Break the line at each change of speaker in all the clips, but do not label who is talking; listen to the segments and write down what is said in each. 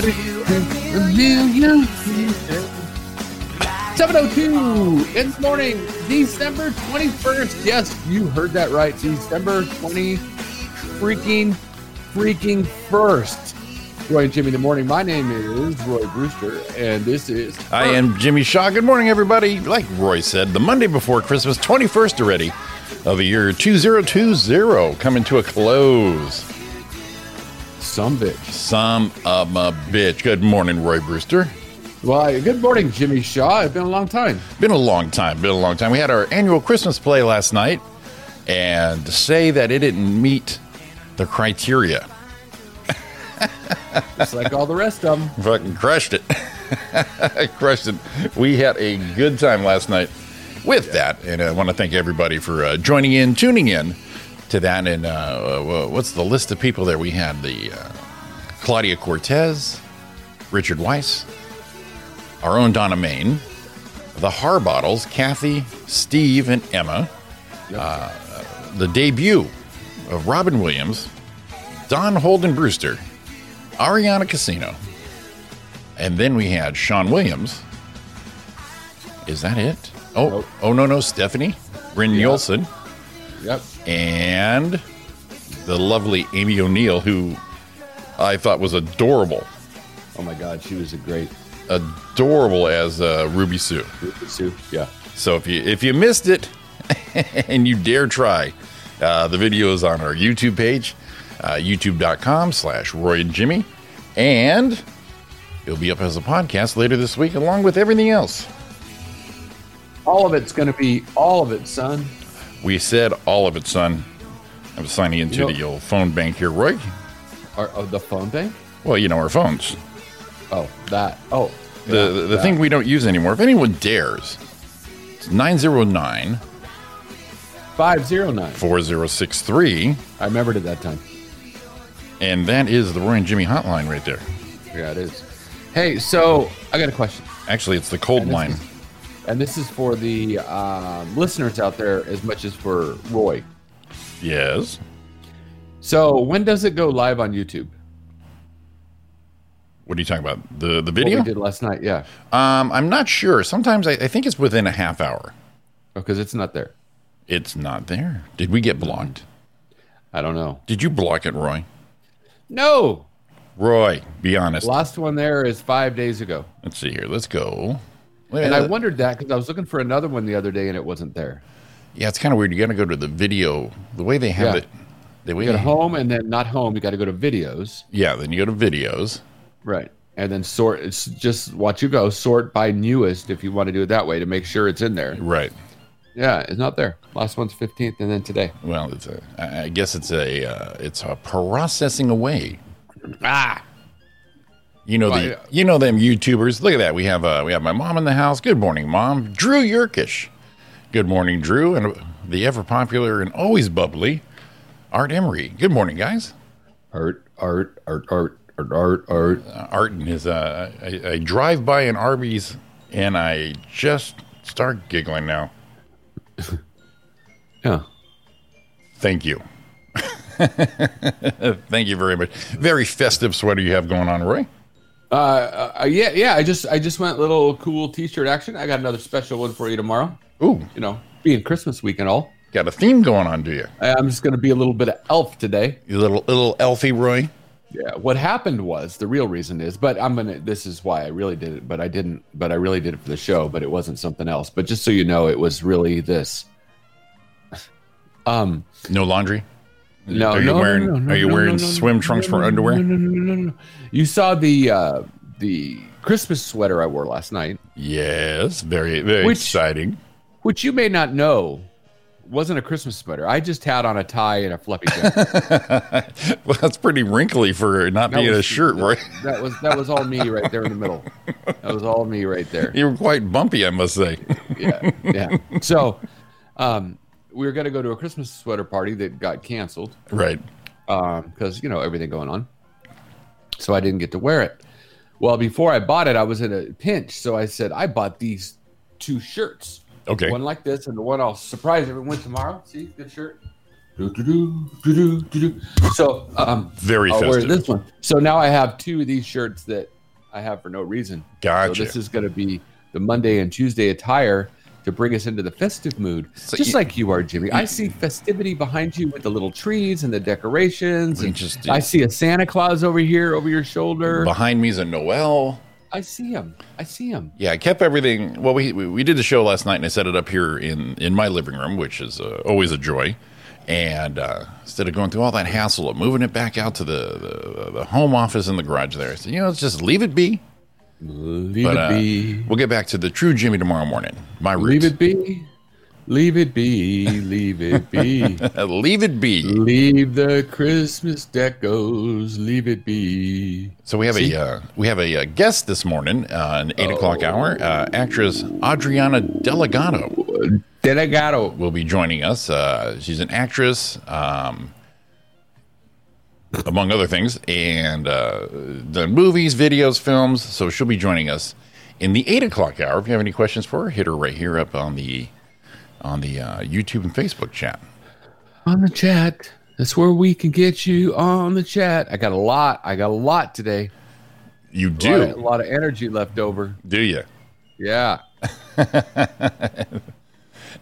Million. 702 in the morning, December 21st. Yes, you heard that right. December 20 freaking, freaking first. Roy and Jimmy in the morning. My name is Roy Brewster, and this is.
I am Jimmy Shaw. Good morning, everybody. Like Roy said, the Monday before Christmas, 21st already of the year 2020, coming to a close.
Some bitch.
Some of a bitch. Good morning, Roy Brewster.
Well, good morning, Jimmy Shaw. It's been a long time.
Been a long time. Been a long time. We had our annual Christmas play last night, and to say that it didn't meet the criteria,
Just like all the rest of them.
fucking crushed it. crushed it. We had a good time last night with that, and I want to thank everybody for uh, joining in, tuning in to that. And uh, what's the list of people there? We had the uh, Claudia Cortez, Richard Weiss, our own Donna Main, the Harbottles, Kathy, Steve, and Emma, uh, the debut of Robin Williams, Don Holden Brewster, Ariana Casino, and then we had Sean Williams. Is that it? Oh,
Nope.
oh no, no, Stephanie, Bryn. Nielsen,
Yep.
and the lovely Amy O'Neill, who I thought was adorable,
Oh my God, she was a great
adorable as uh, Ruby Sue.
Sue. Yeah.
So if you if you missed it and you dare try, uh, the video is on our YouTube page, uh, youtube.com slash Roy and Jimmy, and it'll be up as a podcast later this week along with everything else.
All of it's going to be all of it, son.
We said all of it, son. I'm signing into
You know-
the old phone bank here, Roy.
Our, oh, the phone bank?
Well, you know our phones.
Oh, that. Oh.
The
yeah,
the, the thing we don't use anymore. If anyone dares, it's 909
509.
4063,
I remembered it that time.
and that is the Roy and Jimmy hotline right there.
Yeah, it is. Hey, so I got a question.
Actually, it's the cold line.
And this is for the um, listeners out there as much as for Roy.
Yes.
So when does it go live on YouTube?
What are you talking about? The the
What
video?
we did last night, yeah.
Um, I'm not sure. Sometimes I, I think it's within a half hour.
Because it's not there.
It's not there. Did we get blocked?
I don't know.
Did you block it, Roy?
No.
Roy, be honest.
Last one there is five days ago.
Let's see here. Let's go.
And I
Uh,
wondered that because I was looking for another one the other day and it wasn't there.
yeah, it's kind of weird. You got to go to the video. The way they have
Yeah.
it. The way
You go to home and then not home, you got to go to videos.
Yeah, then you go to videos.
Right. And then sort, it's just watch you go, sort by newest if you want to do it that way to make sure it's in there.
Right.
Yeah, it's not there. Last one's 15th and then today.
Well, it's a. I I guess it's a. Uh, it's a processing away.
Ah.
You know
Well,
the.
yeah.
You know them YouTubers. Look at that. We have. Uh, we have my mom in the house. Good morning, mom. Drew Yerkish. Good morning, Drew, and the ever popular and always bubbly Art Emery. Good morning, guys.
Art, art, art, art, art, art, art.
Uh, Art and his. Uh, I, I drive by an Arby's and I just start giggling now.
Yeah.
Thank you. Thank you very much. Very festive sweater you have going on, Roy.
Uh, uh, yeah, yeah. I just, I just went little cool T-shirt action. I got another special one for you tomorrow.
Ooh,
You know, being Christmas week and all.
got a theme going on, do you?
I- I'm just going to be a little bit of elf today.
You little little elfie Roy.
Yeah. What happened was the real reason is, but I'm gonna. This is why I really did it, but I didn't. But I really did it for the show. But it wasn't something else. But just so you know, it was really this. Um.
No laundry.
No. No.
Are you
no, no,
wearing
no, no,
Are you
no,
wearing
no, no,
swim
no,
trunks
no,
for
no,
underwear?
No, no, no, no, no, no. You saw the uh the Christmas sweater I wore last night,
Yes, very very
Which-
exciting.
which you may not know, wasn't a Christmas sweater. I just had on a tie and a fluffy jacket.
Well, that's pretty wrinkly for not
That
being a
was-
shirt, right?
That was that was all me right there in the middle. That was all me right there.
You were quite bumpy, I must say.
Yeah, yeah. So, um, we were going to go to a Christmas sweater party that got canceled
right.
because you know everything going on. So I didn't get to wear it. Well, before I bought it, I was in a pinch, so I said I bought these two shirts.
Okay.
One like this, and the one I'll surprise everyone tomorrow. See, good shirt. So, um,
Very
I'll wear this one. So now I have two of these shirts that I have for no reason.
Gotcha.
So this is going to be the Monday and Tuesday attire to bring us into the festive mood,
So
just
you-
like you are, Jimmy. I see festivity behind you with the little trees and the decorations, and
just-
I see a Santa Claus over here over your shoulder.
Behind me is a Noel.
I see him. I see him.
Yeah, I kept everything. Well, we we we did the show last night, and I set it up here in in my living room, which is uh, always a joy. And uh, instead of going through all that hassle of moving it back out to the, the the home office in the garage, there, I said, you know, let's just leave it be.
Leave
But
it
uh,
be.
we'll get back to the true Jimmy tomorrow morning. My
Leave it be. Leave it be. Leave it be.
leave it be.
Leave the Christmas decos. Leave it be.
So we have
See?
a uh, we have a, uh guest this morning, uh, an eight o'clock hour. Uh, actress Audriana Delgado
Delegato.
will be joining us. Uh, she's an actress, um, among other things, and uh, done movies, videos, films. So she'll be joining us in the eight o'clock hour. If you have any questions for her, hit her right here up on the on the uh, YouTube and Facebook chat.
on the chat. That's where we can get you on the chat. I got a lot. I got a lot today.
You
A lot,
do,
of, a lot of energy left over.
do you?
Yeah.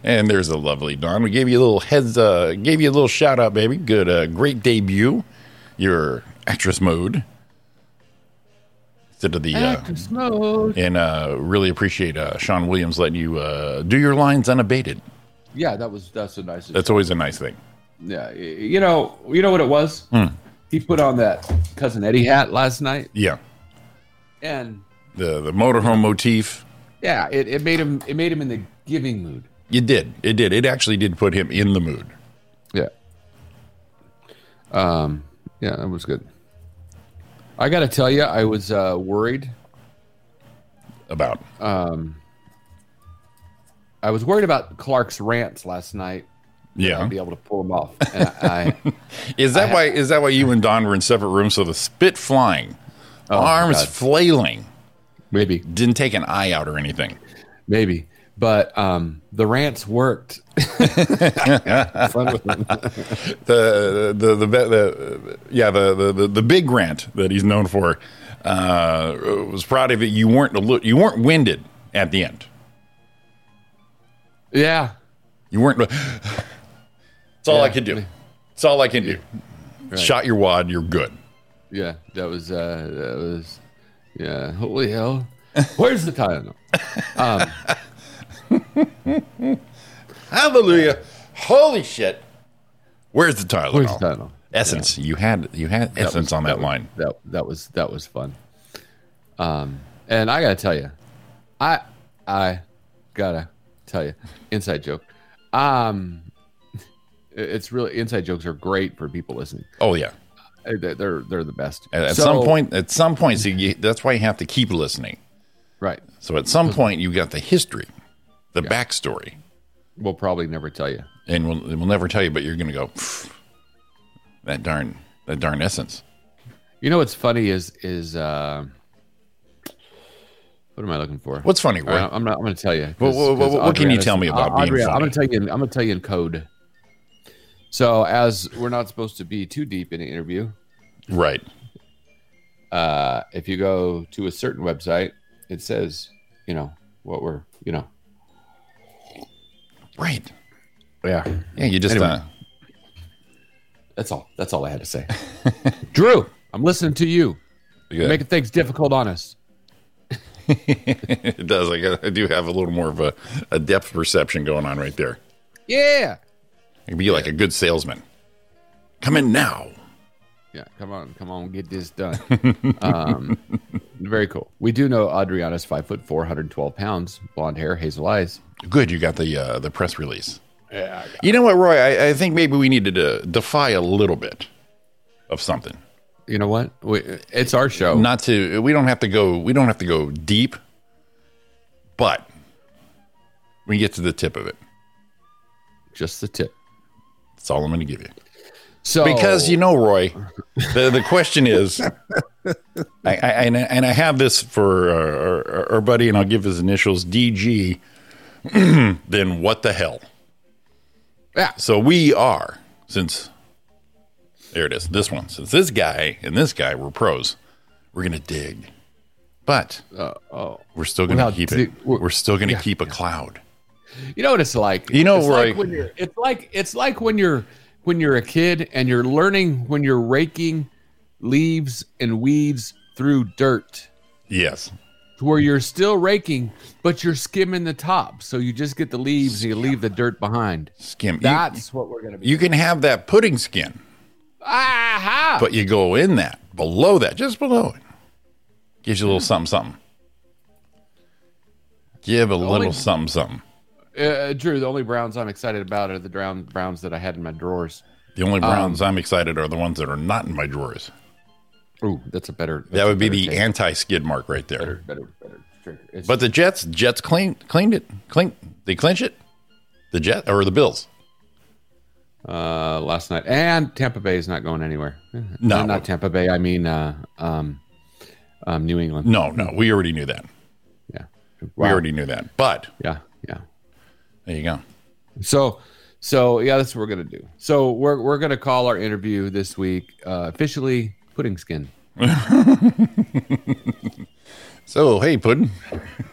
And there's a lovely Dawn. We gave you a little heads, uh, gave you a little shout out, baby. Good, uh, great debut. Your actress mode. Instead of the, uh,
Actress mode.
and uh, really appreciate uh, Sean Williams letting you uh, do your lines unabated.
Yeah, that was that's a nice.
That's always a nice thing.
yeah, you know, you know what it was.
Hmm.
He put on that cousin Eddie hat last night,
Yeah,
and
the the motorhome motif.
yeah, it, it made him it made him in the giving mood.
It did. It did. It actually did put him in the mood.
Yeah. Um. Yeah, that was good. I got to tell you, I was uh, worried.
About
Um. I was worried about Clark's rants last night.
yeah.
I'd be able to pull them off. And I,
Is that why? Is that why you and Don were in separate rooms? So the spit flying,
Oh,
arms flailing,
maybe,
didn't take an eye out or anything.
maybe, but um, the rants worked. Fun with them.
the the the, the, the yeah the, the the big rant that he's known for uh, was proud of it. You weren't you weren't winded at the end.
Yeah,
You weren't. It's all I
Yeah.
can do. It's all I can do. Shot your wad. You're good.
yeah, that was uh, that was yeah. Holy hell! Where's the title?
Hallelujah! Holy shit! Where's the Tylenol?
Where's the title?
Essence. You had you had essence
was-
on that,
was-
line.
That that was that was fun. Um, and I gotta tell you, I I gotta tell you, inside joke. Um, it's really inside jokes are great for people listening.
Oh yeah.
Uh, They're they're, the best.
At,
So-
some point, at some point, see, you, that's why you have to keep listening.
right?
So at some point, you got the history, the backstory,
We'll probably never tell you.
and we'll, we'll never tell you, but you're going to go that darn that darn essence.
You know what's funny is is uh, what am I looking for?
What's funny,
right, I'm not. I'm going to tell you.
What- what- what- what can you tell me about
Audriana- I'm going to tell you. In, I'm going to tell you in code. So as we're not supposed to be too deep in an interview,
Right.
uh, if you go to a certain website, it says, you know, what we're, you know,
Right.
yeah.
Yeah. You just.
Anyway.
Uh,
That's all. That's all I had to say. Drew, I'm listening to you.
yeah,
Making things difficult on us.
it does. I, got, I do have a little more of a, a depth perception going on right there.
Yeah.
You'd be like a good salesman. Come in now.
Yeah, come on, come on, get this done. um, very cool. We do know Audriana's five foot four, 112 pounds, blonde hair, hazel eyes.
Good. You got the uh, the press release.
Yeah.
You know what, Roy? I, I think maybe we needed to defy a little bit of something.
You know what? We, it's our show.
Not to. We don't have to go. We don't have to go deep. But we get to the tip of it.
Just the tip.
That's all I'm going to give you.
So
Because you know, Roy, the the question is, I, I and, I- and I have this for our, our, our buddy, and I'll give his initials DG. then what the hell?
yeah,
So we are since there it is. This one since this guy and this guy were pros, we're gonna dig, but
uh, oh,
we're still gonna
Well,
keep it.
we're-
We're still gonna
yeah,
keep a cloud.
you know what it's like.
You know,
it's like when you're. It's like it's like when you're when you're a kid and you're learning when you're raking leaves and weeds through dirt.
Yes,
to where you're still raking, but you're skimming the top. So you just get the leaves and you leave the dirt behind.
skim. You-
That's what we're gonna be.
you can have that pudding skin.
Aha!
but you go in that below that, just below it, gives you a little something, something. Give a little something, something.
uh, Drew, the only browns I'm excited about are the brown browns that I had in my drawers.
The only browns I'm excited are the ones that are not in my drawers.
Ooh, that's a better.
That would be the anti-skid mark right there.
better, better, better drink. It's,
But the Jets, Jets clean, cleaned it, clean. They clinch it. The Jet or the Bills?
uh, last night and Tampa Bay is not going anywhere.
No.
not, not Tampa Bay. I mean, uh, um, um, New England.
No, no, we already knew that.
Yeah,
We already knew that. But
Yeah, yeah.
there you go.
So, so yeah, that's what we're gonna do. So we're we're gonna call our interview this week uh, officially pudding skin.
So hey, Puddin.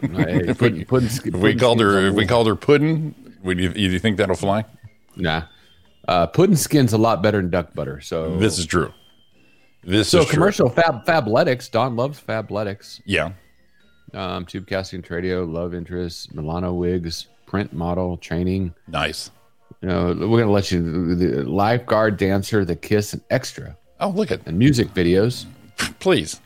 Hey, pudding, pudding skin.
If we called her, if we called her Puddin, would you, you think that'll fly?
nah, uh, pudding skin's a lot better than duck butter. So
This is true. This
so
is true.
commercial fab fabletics. Don loves fabletics.
Yeah.
Um, tube casting, tradio, love interest, Milano wigs, print model, training.
Nice.
You know, we're gonna let you the lifeguard, dancer, the kiss, and extra,
Oh, look at
and music videos.
please.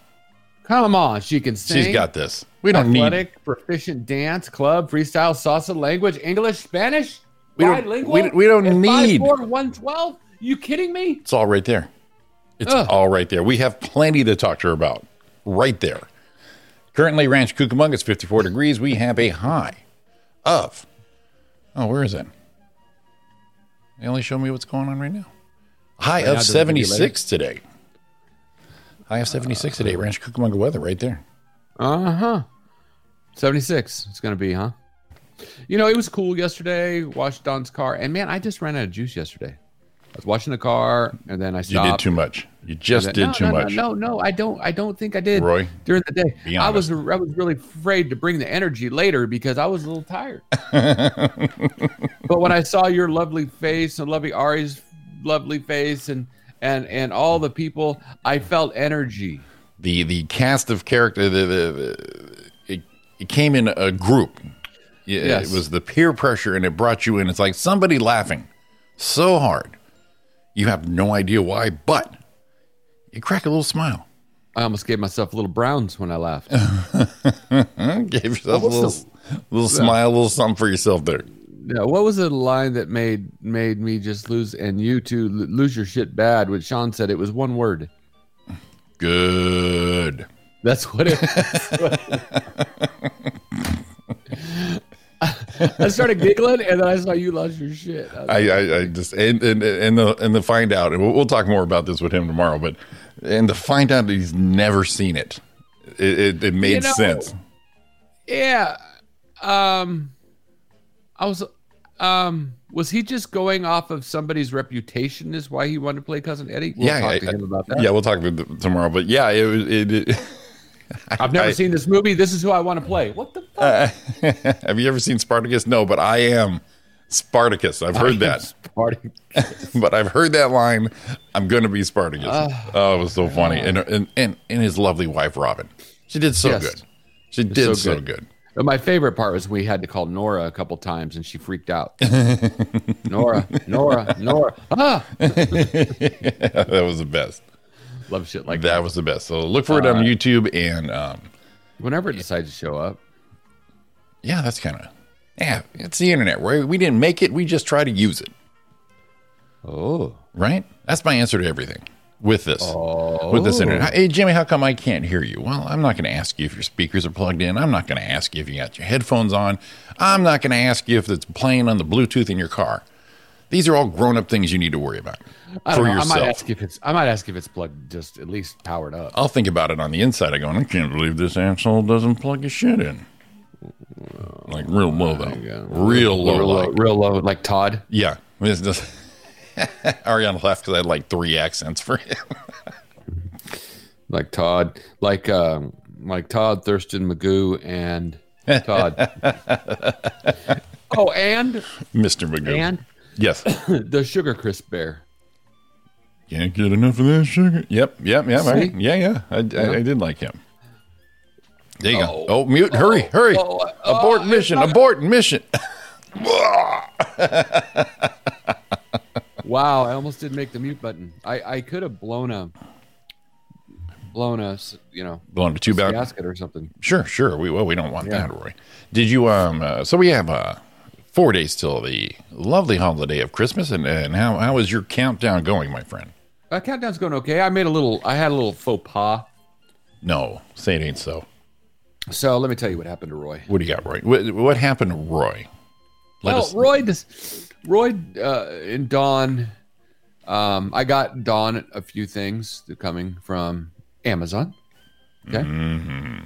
Come on, she can sing.
She's got this. We don't need.
athletic, proficient dance, club, freestyle, salsa, language, English, Spanish,
We don't- we- we don't need-
5'4", 112? You kidding me?
It's all right there. It's
Ugh.
all right there. We have plenty to talk to her about. Right there. Currently, Rancho Cucamonga is 54 degrees. We have a high of. Oh, where is it? They only show me what's going on right now. High
now,
of
does it give
76 today. High of 76 today. Rancho Cucamonga weather right there.
Uh huh. Seventy six. It's gonna be, huh? You know, it was cool yesterday. Washed Don's car, and man, I just ran out of juice yesterday. I was washing the car, and then I stopped.
You
stopped.
did too much. You just
And
did
no,
too
no, no,
much.
No, no, I don't. I don't think I did.
Roy,
during the day, I was I was really afraid to bring the energy later because I was a little tired. but when I saw your lovely face and lovely Ari's lovely face and and and all the people, I felt energy.
the the cast of character the, the, the it, it came in a group Yeah,
Yes.
it was the peer pressure and it brought you in it's like somebody laughing so hard you have no idea why but you crack a little smile
I almost gave myself a little browns when I laughed.
Gave yourself a little little smile a little something for yourself there
Yeah, what was the line that made made me just lose and you two lose your shit bad? When Sean said it was one word.
good
That's what it. I started giggling and then I saw you lost your shit. I
I, I, just and and and the and the find out, and we'll, we'll talk more about this with him tomorrow. But and to find out that he's never seen it, it, it, it made
know,
sense.
Yeah. Um I was um was he just going off of somebody's reputation is why he wanted to play cousin Eddie? We'll
yeah,
talk
I-
to him about that.
Yeah, we'll talk about it tomorrow. But yeah, it was it. it
I've never
I-
seen this movie. This is who I want to play. What the fuck?
have you ever seen Spartacus? No, but I am Spartacus. I've heard that,
Party.
but I've heard that line. I'm going to be Spartacus. oh, it was so funny, and and and and his lovely wife Robin. She did so
Yes.
good. She did so,
so
good.
But my favorite part was we had to call Nora a couple times and she freaked out. Nora, Nora, Nora. Ah!
that was the best.
Love shit like that.
That was the best. So look for it on YouTube, and um,
Whenever it decides to show up.
yeah, that's kind of Yeah, it's the internet. We we didn't make it. We just try to use it.
Oh.
Right? That's my answer to everything with this. With this internet. Oh. Hey, Jimmy, how come I can't hear you? Well, I'm not going to ask you if your speakers are plugged in. I'm not going to ask you if you got your headphones on. I'm not going to ask you if it's playing on the Bluetooth in your car. These are all grown up things you need to worry about
I,
for
know, I
yourself.
might ask if it's I might ask if it's plugged just at least powered up.
I'll think about it on the inside. I go, I can't believe this asshole doesn't plug his shit in. Like real low though, real low.
real low,
like-
real low, like Todd.
Yeah. Ariana laughed because I had like three accents for him.
like Todd, like um, like Todd Thurston Magoo and Todd. oh, and
Mr. Magoo.
and
yes.
the Sugar Crisp Bear.
Can't get enough of that sugar. Yep. Yep. Yep. I- yeah. Yeah. I, I, I did like him. There you go.
Oh.
Oh, mute. hurry. Hurry.
oh,
abort mission. Abort mission.
Wow, I almost didn't make the mute button. I I could have blown a blown a s- you know
Blown to two bound.
gasket or something.
Sure. Sure. We well, we don't want
Yeah.
that, Roy. Did you um? Uh, so we have uh four days till the lovely holiday of Christmas, and and how how is your countdown going, my friend?
Uh, countdown's going okay. I made a little. I had a little faux pas.
No, say it ain't so.
So let me tell you what happened to Roy.
What do you got, Roy? What, what happened to Roy? Let
well,
us-
Roy, this, Roy uh, and Dawn. Um, I got Dawn a few things coming from Amazon. Okay, Mm-hmm.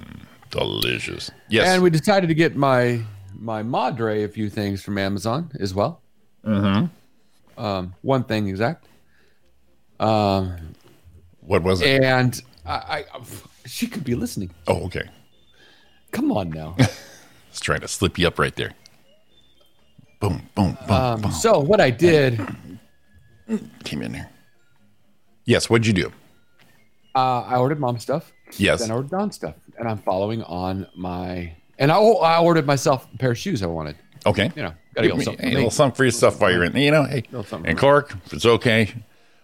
delicious. Yes.
and we decided to get my my Madre a few things from Amazon as well. Mm-hmm. Um, one thing exact. Um,
what was it?
and I, I, she could be listening.
oh, okay.
Come on now.
It's trying to slip you up right there. Boom, boom, boom,
Um,
boom.
so what I did,
Came in here. Yes. What'd you do?
uh, I ordered mom stuff.
Yes.
Then I ordered Don stuff, and I'm following on my. And I, oh, I ordered myself a pair of shoes I wanted.
Okay.
You know, gotta get something.
a little
me.
something for yourself while you're in. You know, hey. And Clark, if it's okay,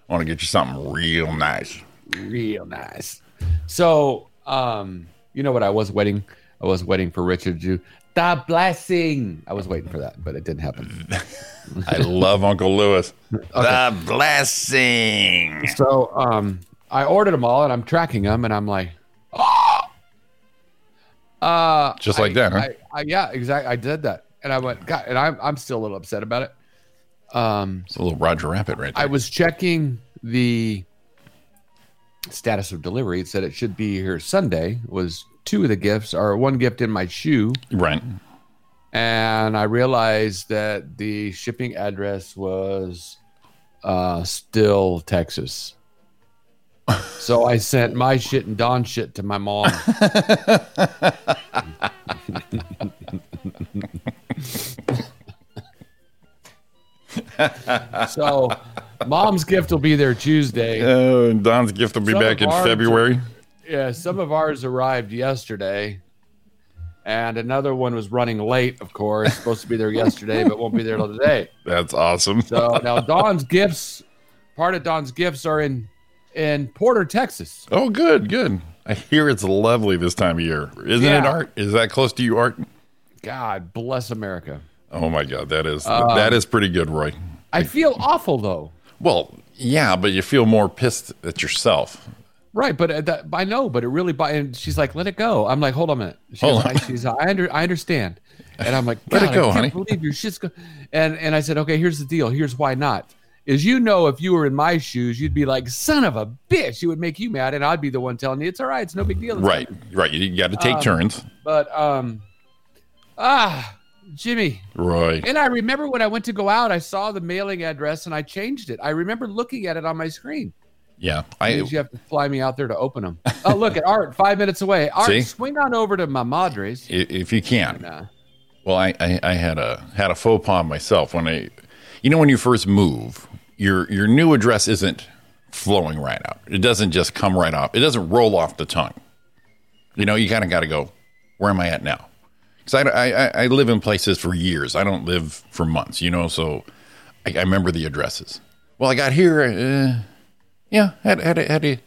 I want to get you something real nice.
real nice. So, um, you know what? I was waiting. I was waiting for Richard to do the blessing. I was waiting for that, but it didn't happen.
I love Uncle Lewis. The blessing.
So, um, I ordered them all, and I'm tracking them, and I'm like, oh. Uh,
Just like
I-
that, huh?
I, I, yeah, exactly. I did that, and I went, God, and I'm I'm still a little upset about it. Um,
It's a little Roger Rabbit right there.
I was checking the status of delivery. It said it should be here Sunday. Was two of the gifts, or one gift in my shoe,
right.
and I realized that the shipping address was uh, still Texas. So I sent my shit and Don's shit to my mom. so mom's gift will be there Tuesday.
Oh, Don's gift will be
Some
back in February.
Yeah, some of ours arrived yesterday, and another one was running late. Of course, supposed to be there yesterday, but won't be there till today.
That's awesome.
So now Don's gifts, part of Don's gifts are in in Porter, Texas.
Oh, good, good. I hear it's lovely this time of year. Isn't it, Art? Is that close to you, Art?
God bless America.
Oh my God, that is
Um,
that is pretty good, Roy.
I feel awful though.
Well, yeah, but you feel more pissed at yourself.
Right, but uh, that, I know, but it really. And she's like, "Let it go." I'm like, "Hold on a minute." She's,
Hold on.
I, she's, I, under, I understand, and I'm like,
Let it
"God,
go,
I
honey."
can't believe your shit's go. And and I said, "Okay, here's the deal. Here's why not." Is you know, if you were in my shoes, you'd be like, "Son of a bitch!" It would make you mad, and I'd be the one telling you, "It's all right. It's no big deal." It's
Right, right. You got to take turns,
But um, ah, Jimmy,
Roy.
and I remember when I went to go out, I saw the mailing address and I changed it. I remember looking at it on my screen.
Yeah, I.
You have to fly me out there to open them. Oh, look at Art, five minutes away. Art,
See?
swing on over to my Madres.
If you can,
Nah.
Well, I, I, I had a had a faux pas myself when I, you know, when you first move, your your new address isn't flowing right out. It doesn't just come right off. It doesn't roll off the tongue. You know, you kind of got to go. Where am I at now? Because I, I I- I live in places for years. I don't live for months. You know, so I, I remember the addresses. Well, I got here. Uh, yeah, had had to- had to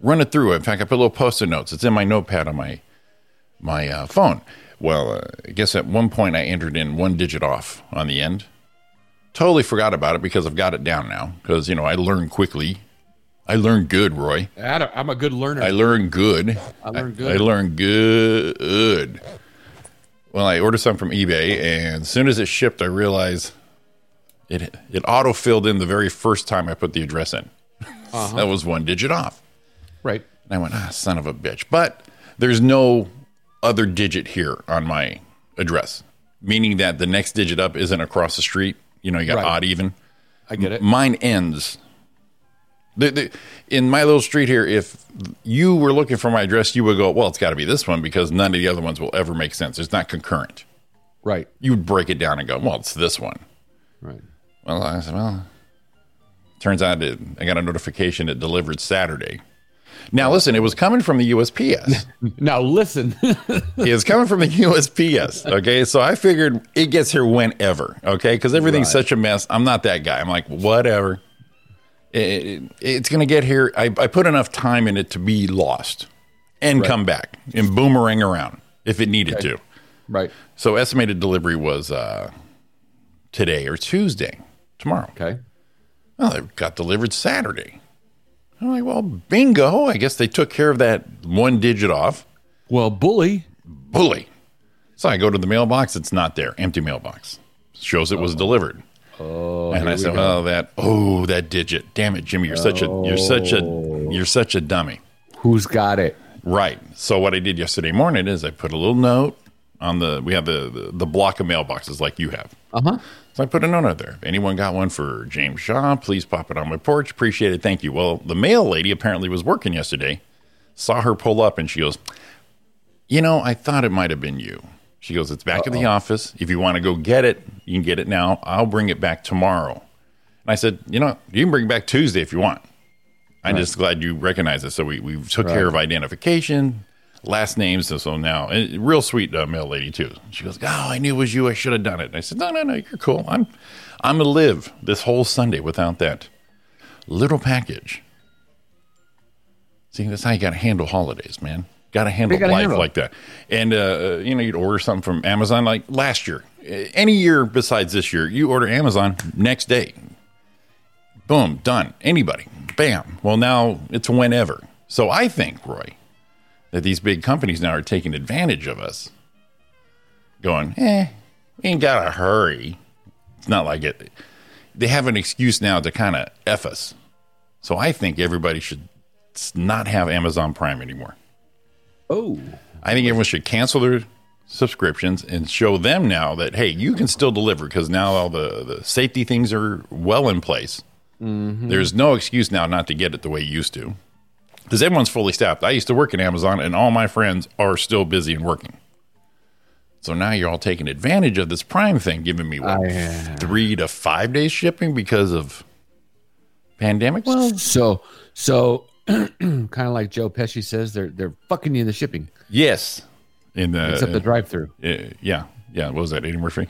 run it through. In fact, I put little post-it notes. It's in my notepad on my my uh, phone. Well, uh, I guess at one point I entered in one digit off on the end. Totally forgot about it because I've got it down now. Because you know I learn quickly. I learn good, Roy.
Adam, I'm a good learner.
I learn good.
I learn good.
I
good.
learn good. Well, I ordered some from eBay, and as soon as it shipped, I realized it it auto filled in the very first time I put the address in.
Uh-huh.
that was one digit off.
right.
And I went, ah, son of a bitch. But there's no other digit here on my address, meaning that the next digit up isn't across the street. You know, you got
Right.
odd even.
I get it.
Mine ends. The, the, in my little street here, if you were looking for my address, you would go, well, it's got to be this one because none of the other ones will ever make sense. It's not concurrent.
Right.
You would break it down and go, well, it's this one.
Right.
Well, I said, well, turns out it, I got a notification it delivered Saturday. Now, listen, it was coming from the USPS.
Now listen.
it's coming from the USPS. Okay. So I figured it gets here whenever. Okay. Because everything's
Right.
such a mess. I'm not that guy. I'm like, whatever. It- it- it's going to get here. I, I put enough time in it to be lost and come back and boomerang around if it needed to.
right.
So estimated delivery was uh, today or Tuesday, tomorrow.
Okay.
Well, it got delivered Saturday. I'm like, well, bingo. I guess they took care of that one digit off.
Well, bully.
bully. So I go to the mailbox. It's not there. Empty mailbox. Shows it was delivered. Oh, and I said, "Oh, that. Oh, that digit. Damn it, Jimmy. You're such a. You're such a. Oh. You're such a dummy."
Who's got it?
Right. So what I did yesterday morning is I put a little note on the. We have the the, the block of mailboxes like you have.
Uh huh.
So I put a note out there. If anyone got one for James Shaw, please pop it on my porch. Appreciate it. Thank you. Well, the mail lady apparently was working yesterday. Saw her pull up and she goes, You know, I thought it might have been you. She goes, It's back at the office. If you want to go get it, you can get it now. I'll bring it back tomorrow. And I said, You know, you can bring it back Tuesday if you want. I'm just glad you recognize it. So we, we took care of identification, last names. So, so now, and real sweet uh, mail lady too. She goes, "Oh, I knew it was you. I should have done it." And I said, "No, no, no. You're cool. I'm, I'm gonna live this whole Sunday without that little package." See, that's how you got to handle holidays, man. Got to handle
gotta
life
handle
like that. And uh, you know, you'd order something from Amazon like last year. Any year besides this year, you order Amazon next day. Boom, done. Anybody, bam. Well, now it's whenever. So I think, Roy, that these big companies now are taking advantage of us, going, eh, we ain't got to hurry. It's not like it. They have an excuse now to kind of F us. So I think everybody should not have Amazon Prime anymore.
Oh.
I think everyone should cancel their subscriptions and show them now that, hey, you can still deliver because now all the, the safety things are well in place. There's no excuse now not to get it the way you used to because everyone's fully staffed. I used to work at Amazon and all my friends are still busy and working. So now you're all taking advantage of this Prime thing, giving me what,
I-
three to five days shipping because of pandemic. Well,
So so kind of like Joe Pesci says, they're they're fucking you in the shipping,
yes, in the
except the drive-through.
uh, yeah, yeah. What was that? Eddie Murphy?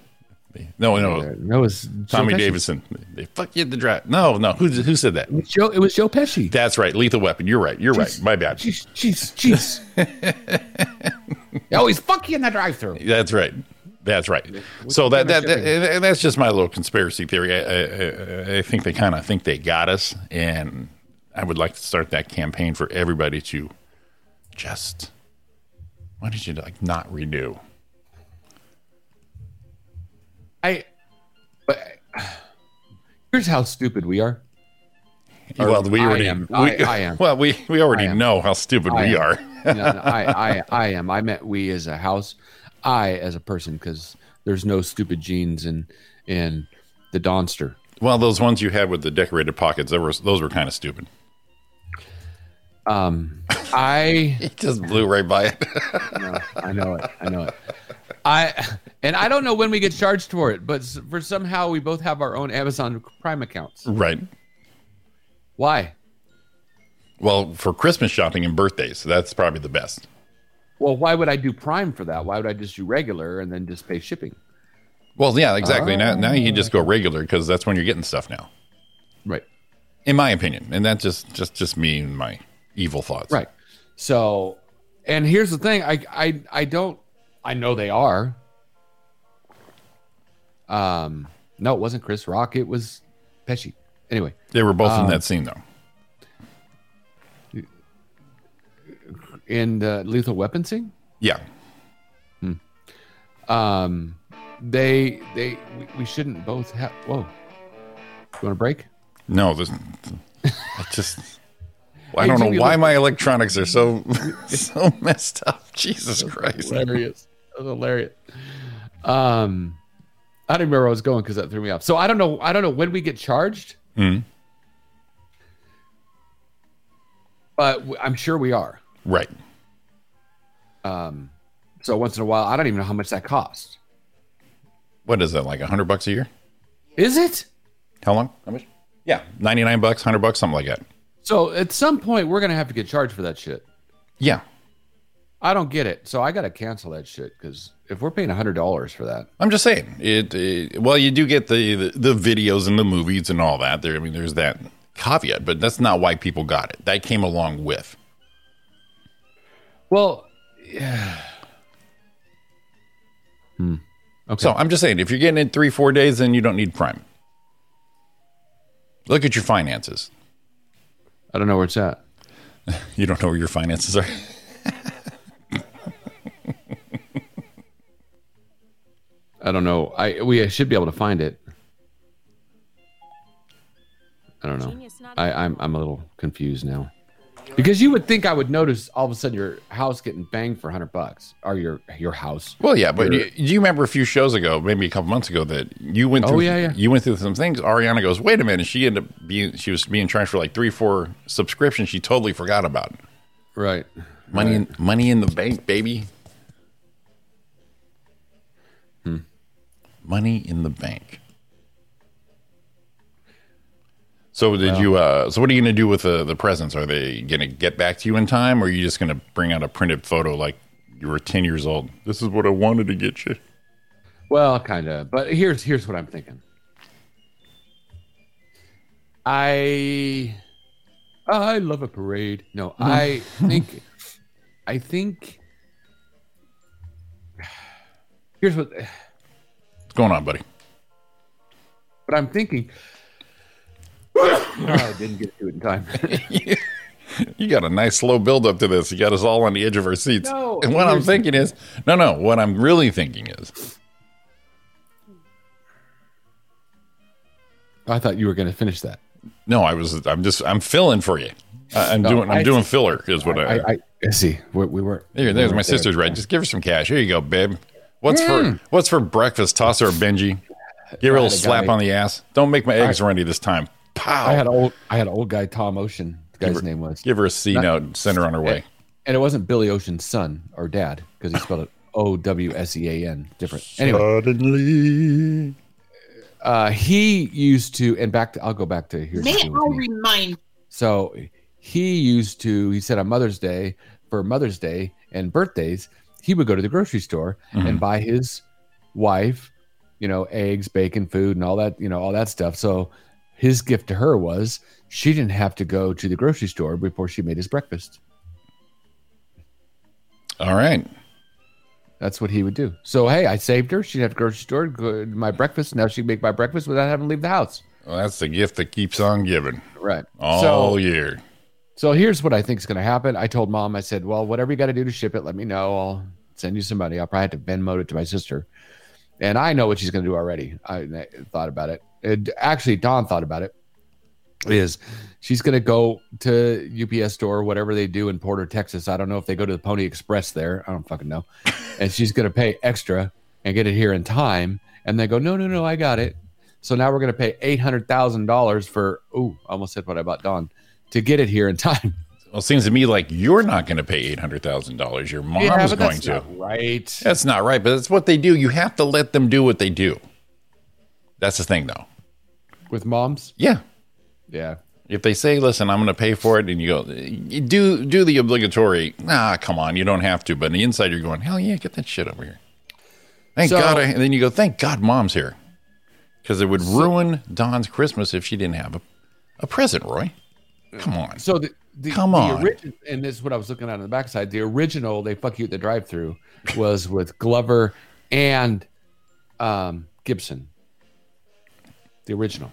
No, no,
That was
Tommy. Davidson. They fuck you at the drive. No, no. Who who said that?
It was Joe. It was Joe Pesci.
That's right. Lethal Weapon. You're right. You're right. My bad.
Jeez, jeez, jeez. they always fuck you in the drive-through.
That's right. That's right. So that, that, that and that's just my little conspiracy theory. I, I, I- I think they kind of think they got us, and I would like to start that campaign for everybody to just. Why did you like not renew?
I. But here's how stupid we are.
well, we
I
already.
am.
we,
I- I am.
Well, we we already
I
know how stupid
I
we
am.
are.
no, no, I, I, I am. I meant we as a house. I as a person, because there's no stupid genes in in the Donster.
Well, those ones you had with the decorated pockets, those were, those were kind of stupid.
Um, I
It just blew right by it.
No, I know it. I know it. I and I don't know when we get charged for it, but for somehow we both have our own Amazon Prime accounts.
right.
Why?
Well, for Christmas shopping and birthdays, that's probably the best.
Well, why would I do Prime for that? Why would I just do regular and then just pay shipping?
Well, yeah, exactly. Now, now you can just ah. go regular because that's when you're getting stuff now,
Right.
in my opinion. And that's just just just me and my evil thoughts.
Right. So, and here's the thing: I I I don't I know they are. Um, no, it wasn't Chris Rock. It was Pesci. Anyway,
They were both in
Um,
that scene though.
in the Lethal Weapon scene,
Yeah.
um, they they we, we shouldn't both have. Whoa, you want a break?
No, this, I just. I don't know why my electronics are so so messed up. Jesus Christ!
hilarious. Hilarious. Um, I don't remember where I was going because that threw me off. So I don't know. I don't know when we get charged,
Mhm.
but I'm sure we are.
Right.
Um, so once in a while, I don't even know how much that costs.
What is that? Like a hundred bucks a year?
Is it?
How long? How much? Yeah, ninety nine bucks, hundred bucks, something like that.
So at some point, we're gonna have to get charged for that shit.
Yeah,
I don't get it. So I gotta cancel that shit because if we're paying hundred dollars for that,
I'm just saying. It, it well, you do get the, the the videos and the movies and all that. There, I mean, there's that caveat, but that's not why people got it. That came along with.
well, yeah. Hmm. Okay.
So I'm just saying, if you're getting it three, four days, then you don't need Prime. Look at your finances.
I don't know where it's at.
You don't know where your finances are.
I don't know. I we should be able to find it. I don't know. I, I'm I'm a little confused now. Because you would think I would notice all of a sudden your house getting banged for hundred bucks, or your your house.
Well, yeah, but
Your-
you, do you remember a few shows ago, maybe a couple months ago, that you went through.
Oh,
through?
yeah, yeah.
You went through some things. Ariana goes, "Wait a minute!" She ended up being she was being charged for like three, four subscriptions. She totally forgot about.
Right.
money. In, money in the bank, baby.
Hmm.
Money in the bank. So did you? Uh, so what are you going to do with the the presents? Are they going to get back to you in time, or are you just going to bring out a printed photo like you were ten years old? This is what I wanted to get you.
Well, kind of. But here's here's what I'm thinking. I I love a parade. No, I think I think here's what
What's going on, buddy?
but I'm thinking oh, I didn't get to it in time.
You got a nice slow build up to this. You got us all on the edge of our seats.
No,
and what I'm thinking is, no, no. What I'm really thinking is,
I thought you were going to finish that.
no. I was. I'm just. I'm filling for you. I, I'm
No,
doing. I'm
I-
doing filler. Is what I.
I, I, I see. We, we were
Here,
we
there's
weren't
my
there.
sister's right. Just give her some cash. Here you go, babe. What's
Mm.
for What's for breakfast? Toss her a Benji. Give her a
I
little
a
slap
guy-
on the ass. Don't make my eggs runny this time. Pow.
I had old I had old guy Tom Ocean. The guy's
her-
name was.
Give her a C note. Send her on her way.
And it wasn't Billy Ocean's son or dad because he spelled it O W S E A N different. Anyway,
Suddenly.
uh, he used to, and back to, I'll go back to here.
May I remind
So he used to, he said on Mother's Day, for Mother's Day and birthdays, he would go to the grocery store and mm-hmm. buy his wife, you know, eggs, bacon, food, and all that, you know, all that stuff. So his gift to her was she didn't have to go to the grocery store before she made his breakfast.
All right.
That's what he would do. So hey, I saved her. She'd have to go to the grocery store, go my breakfast. Now she'd make my breakfast without having to leave the house.
Well, that's the gift that keeps on giving
Right.
all
so
year.
So here's what I think is going to happen. I told mom, I said, well, whatever you got to do to ship it, let me know. I'll send you some money. I'll probably have to Venmo it to my sister. And I know what she's going to do already. I, I thought about it. it. Actually, Dawn thought about it. Is she's going to go to UPS store, whatever they do in Porter, Texas. I don't know if they go to the Pony Express there. I don't fucking know. and she's going to pay extra and get it here in time. And they go, no, no, no, I got it. So now we're going to pay eight hundred thousand dollars for. Ooh, I almost said what I bought Dawn to get it here in time.
Well, it seems to me like you're not going to pay eight hundred thousand dollars. Your mom's
Yeah,
going
that's
to.
not right.
That's not right, but that's what they do. You have to let them do what they do. That's the thing, though.
With moms,
Yeah.
yeah.
If they say, "Listen, I'm going to pay for it," and you go, you "Do do the obligatory." Nah, come on, you don't have to. But on the inside, you're going, "Hell yeah, get that shit over here." Thank
So-
God. I, and then you go, "Thank God, mom's here," because it would ruin Don's Christmas if she didn't have a, a present. Roy, Come on.
So the, the
Come
the
on.
and this is what I was looking at on the backside. The original, they fuck you at the drive-through, was with Glover and um, Gibson. The original.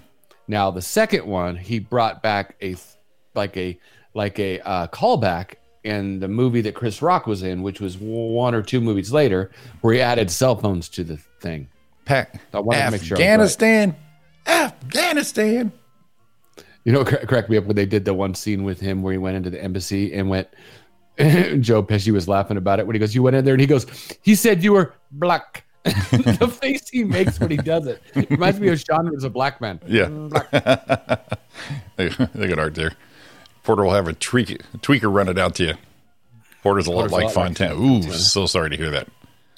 Now the second one, he brought back a like a like a uh, callback in the movie that Chris Rock was in, which was one or two movies later, where he added cell phones to the thing.
Pack.
I wanted to make sure was right.
Afghanistan.
You know, cor- correct me up when they did the one scene with him where he went into the embassy and went. Joe Pesci was laughing about it when he goes, "You went in there," and he goes, "He said you were black." the face he makes when he does it reminds me of Sean was a black man.
Yeah.
Black.
Look at Art there. Porter will have a tweak, tweaker run it out to you. Porter's a lot
Porter's
like
lot like
Fontana. Ooh, so sorry to hear that.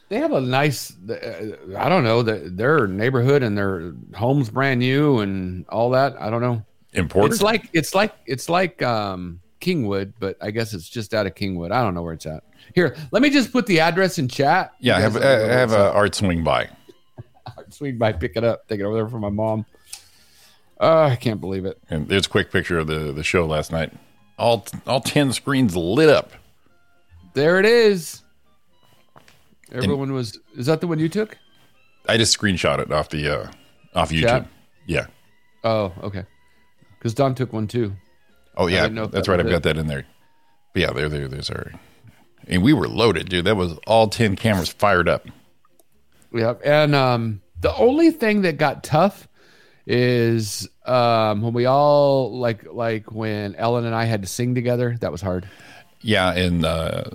They have a nice, uh, I don't know, the, their neighborhood and their home's brand new and all that. I don't know.
In Porter?
It's like it's like it's like um, Kingwood, but I guess it's just out of Kingwood. I don't know where it's at. Here, let me just put the address in chat.
yeah, have, uh, have uh. Art swing by.
Art swing by, pick it up, take it over there for my mom. Uh, I can't believe it.
And there's a quick picture of the, the show last night. All all 10 screens lit up.
There it is. Everyone was. Is that the one you took?
I just screenshot it off the uh, off YouTube.
Chat?
Yeah.
Oh, okay. Because Don took one too.
Oh yeah,
didn't know if
that's
that
right. I've got that in there. But yeah, there, there, there's our. And we were loaded, dude. That was all ten cameras fired up.
Yeah, and um, the only thing that got tough is um, when we all like like when Ellen and I had to sing together. That was hard.
Yeah, and uh,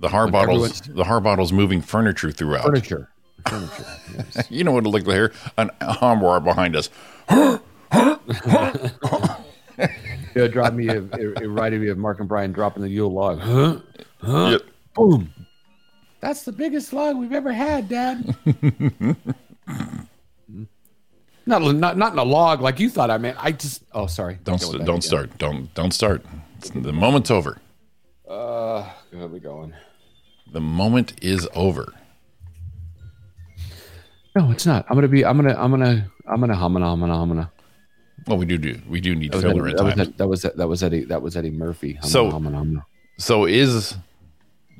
the Har
When
bottles, the Har bottles moving furniture throughout.
Furniture. Furniture. Yes.
You know what it looked like here? An armoire behind us.
it dropped me. It, it reminded me of Mark and Brian dropping the Yule log. Huh?
Yep.
Boom. That's the biggest log we've ever had, Dad. not, not not in a log like you thought I meant. I just. Oh, sorry.
Don't
Go with
st- don't
again.
start. Don't don't start. It's, the moment's over.
Uh, where are we going?
The moment is over.
No, it's not. I'm gonna be. I'm gonna. I'm gonna. I'm gonna. I'm gonna. I'm gonna. I'm gonna.
Well, we do do we do need
That
filler
Eddie,
at
that, was. That was that was Eddie. That was Eddie Murphy. I'm
So-
gonna, I'm gonna, I'm gonna.
So is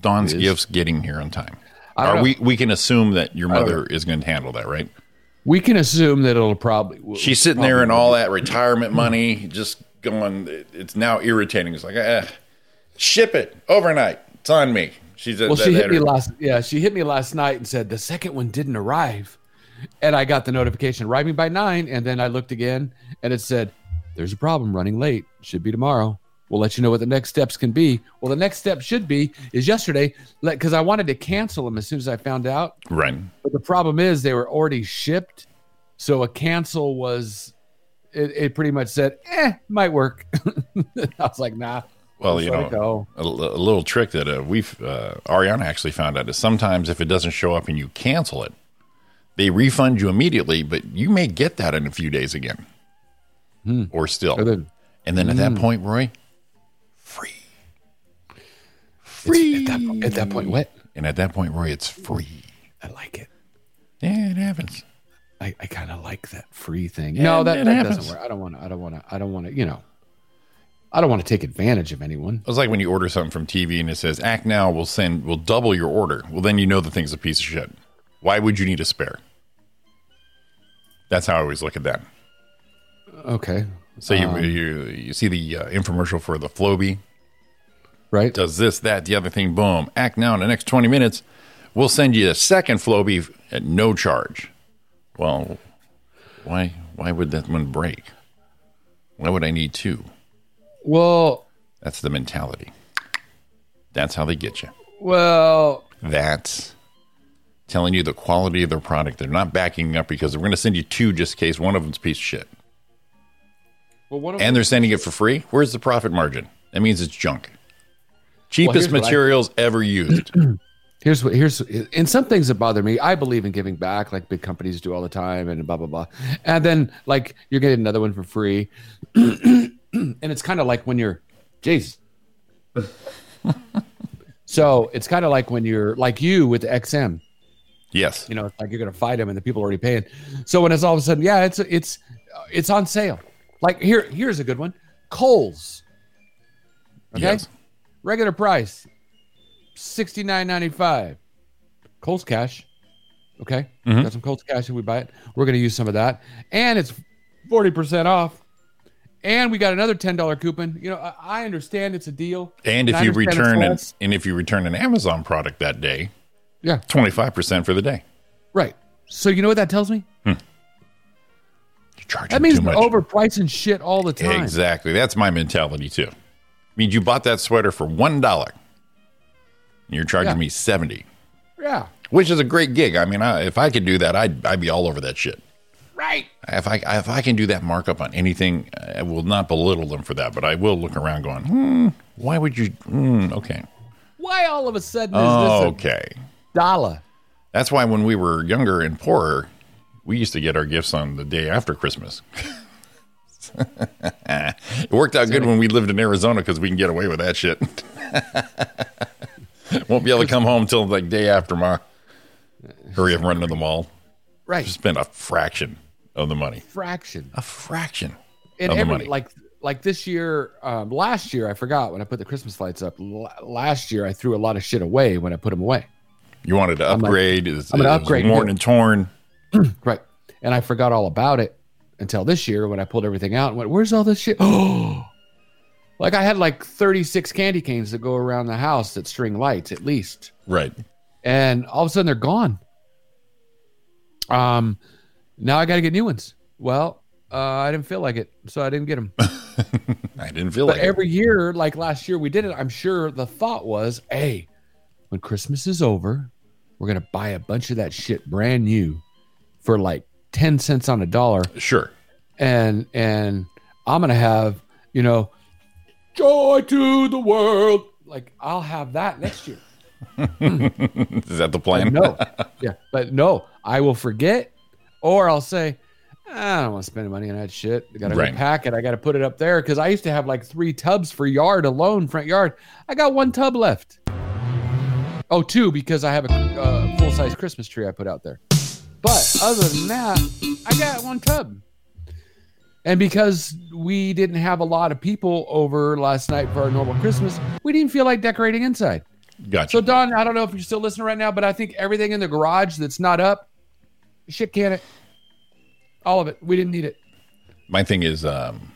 Don's
Is-
gifts getting here on time? Are
know.
we we can assume that your mother is going to handle that, right?
we can assume that it'll probably.
She's sitting there and all that retirement money just going. It's now irritating. It's like, eh, ship it overnight. It's on me. She's
Well, she hit me last. Yeah, she hit me last night and said the second one didn't arrive, and I got the notification arriving by nine, and then I looked again and it said, "There's a problem running late. Should be tomorrow. We'll let you know what the next steps can be." Well, the next step should be is yesterday, because I wanted to cancel them as soon as I found out.
right.
But the problem is they were already shipped, so a cancel was. It, it pretty much said, "Eh, might work." I was like, "Nah."
Well, you know, a, a little trick that uh, we've uh, Ariana actually found out is sometimes if it doesn't show up and you cancel it, they refund you immediately, but you may get that in a few days again, hmm. or still.
Then-
and then at that hmm. point, Roy, free,
It's- At that, at that point, what?
and at that point, Roy, it's free.
I like it.
Yeah, it happens.
I, I kind of like that free thing.
Yeah,
no, that, that
happens.
doesn't work. I don't want to. I don't want to. I don't want to. You know, I don't want to take advantage of anyone.
It's like when you order something from TV and it says "Act now." We'll send. We'll double your order. Well, then you know the thing's a piece of shit. Why would you need a spare? That's how I always look at that.
Okay,
So you you, you see the uh, infomercial for the Flowbee
right?
does this, that, the other thing. Boom! Act now in the next twenty minutes. We'll send you a second Flowbee at no charge. Well, why why would that one break? Why would I need two?
Well,
That's the mentality. That's how they get you.
well,
That's telling you the quality of their product. They're not backing up because we're going to send you two just in case one of them's a piece of shit.
well. One
And they're sending it for free. Where's the profit margin? That means it's junk. Cheapest
here's what I-
materials ever used.
here's what here's and some things that bother me. I believe in giving back, like big companies do all the time, and blah blah blah. And then like you're getting another one for free, and it's kind of like when you're, jeez. so it's kind of like when you're like you with XM.
Yes.
you know it's like you're gonna fight them and the people are already paying so when it's all of a sudden yeah it's it's it's on sale like here here's a good one Kohl's. Okay.
Yes.
Regular price, sixty nine ninety five. Kohl's cash. Okay.
Mhm.
Got some Kohl's cash if we buy it. We're gonna use some of that. And it's forty percent off. And we got another ten dollar coupon. You know, I, I understand it's a deal.
And if
I
you return an, and if you return an Amazon product that day,
Yeah.
twenty five percent for the day.
Right. So you know what that tells me?
You're charging
That means
too much.
overpricing shit all the time.
Exactly. That's my mentality too. I mean, you bought that sweater for one dollar. And You're charging
Yeah.
me seventy,
Yeah.
which is a great gig. I mean, I, if I could do that, I'd I'd be all over that shit.
Right.
If I if I can do that markup on anything, I will not belittle them for that, but I will look around going, hmm, why would you? Hmm, okay,
Why all of a sudden is
oh,
this
okay.
Dollar?
That's why when we were younger and poorer, we used to get our gifts on the day after Christmas. it worked out good when we lived in Arizona because we can get away with that shit. Won't be able to come home till like day after my Hurry up, run to the mall.
Right.
Spend a fraction of the money.
Fraction.
A fraction
And
of the money.
like like this year, um, last year I forgot when I put the Christmas lights up. L- last year I threw a lot of shit away when I put them away.
You wanted to
like,
upgrade. it's,
I'm gonna upgrade
worn
it.
and torn.
Right. And I forgot all about it until this year when I pulled everything out and went, Where's all this shit? Oh like I had like 36 candy canes that go around the house that string lights at least.
Right.
And all of a sudden they're gone. Um now I gotta get new ones. Well, uh, I didn't feel like it, so I didn't get them.
I didn't feel
But
like it.
every year, like last year, we did it. I'm sure the thought was, hey, when Christmas is over, we're gonna buy a bunch of that shit brand new for like ten cents on a dollar,
Sure.
and and I'm gonna have you know, joy to the world. Like I'll have that next year.
Is that the plan?
No, yeah, but no, I will forget, or I'll say. Ah, I don't want to spend money on that shit. I got to
Right.
pack it. I got to put it up there because I used to have like three tubs for yard alone, front yard. I got one tub left. Oh, two because I have a uh, full size Christmas tree I put out there. But other than that, I got one tub. And because we didn't have a lot of people over last night for our normal Christmas, we didn't feel like decorating inside.
Gotcha.
So Don, I don't know if you're still listening right now, but I think everything in the garage that's not up, shit can it. All of it. We didn't need it.
My thing is, um,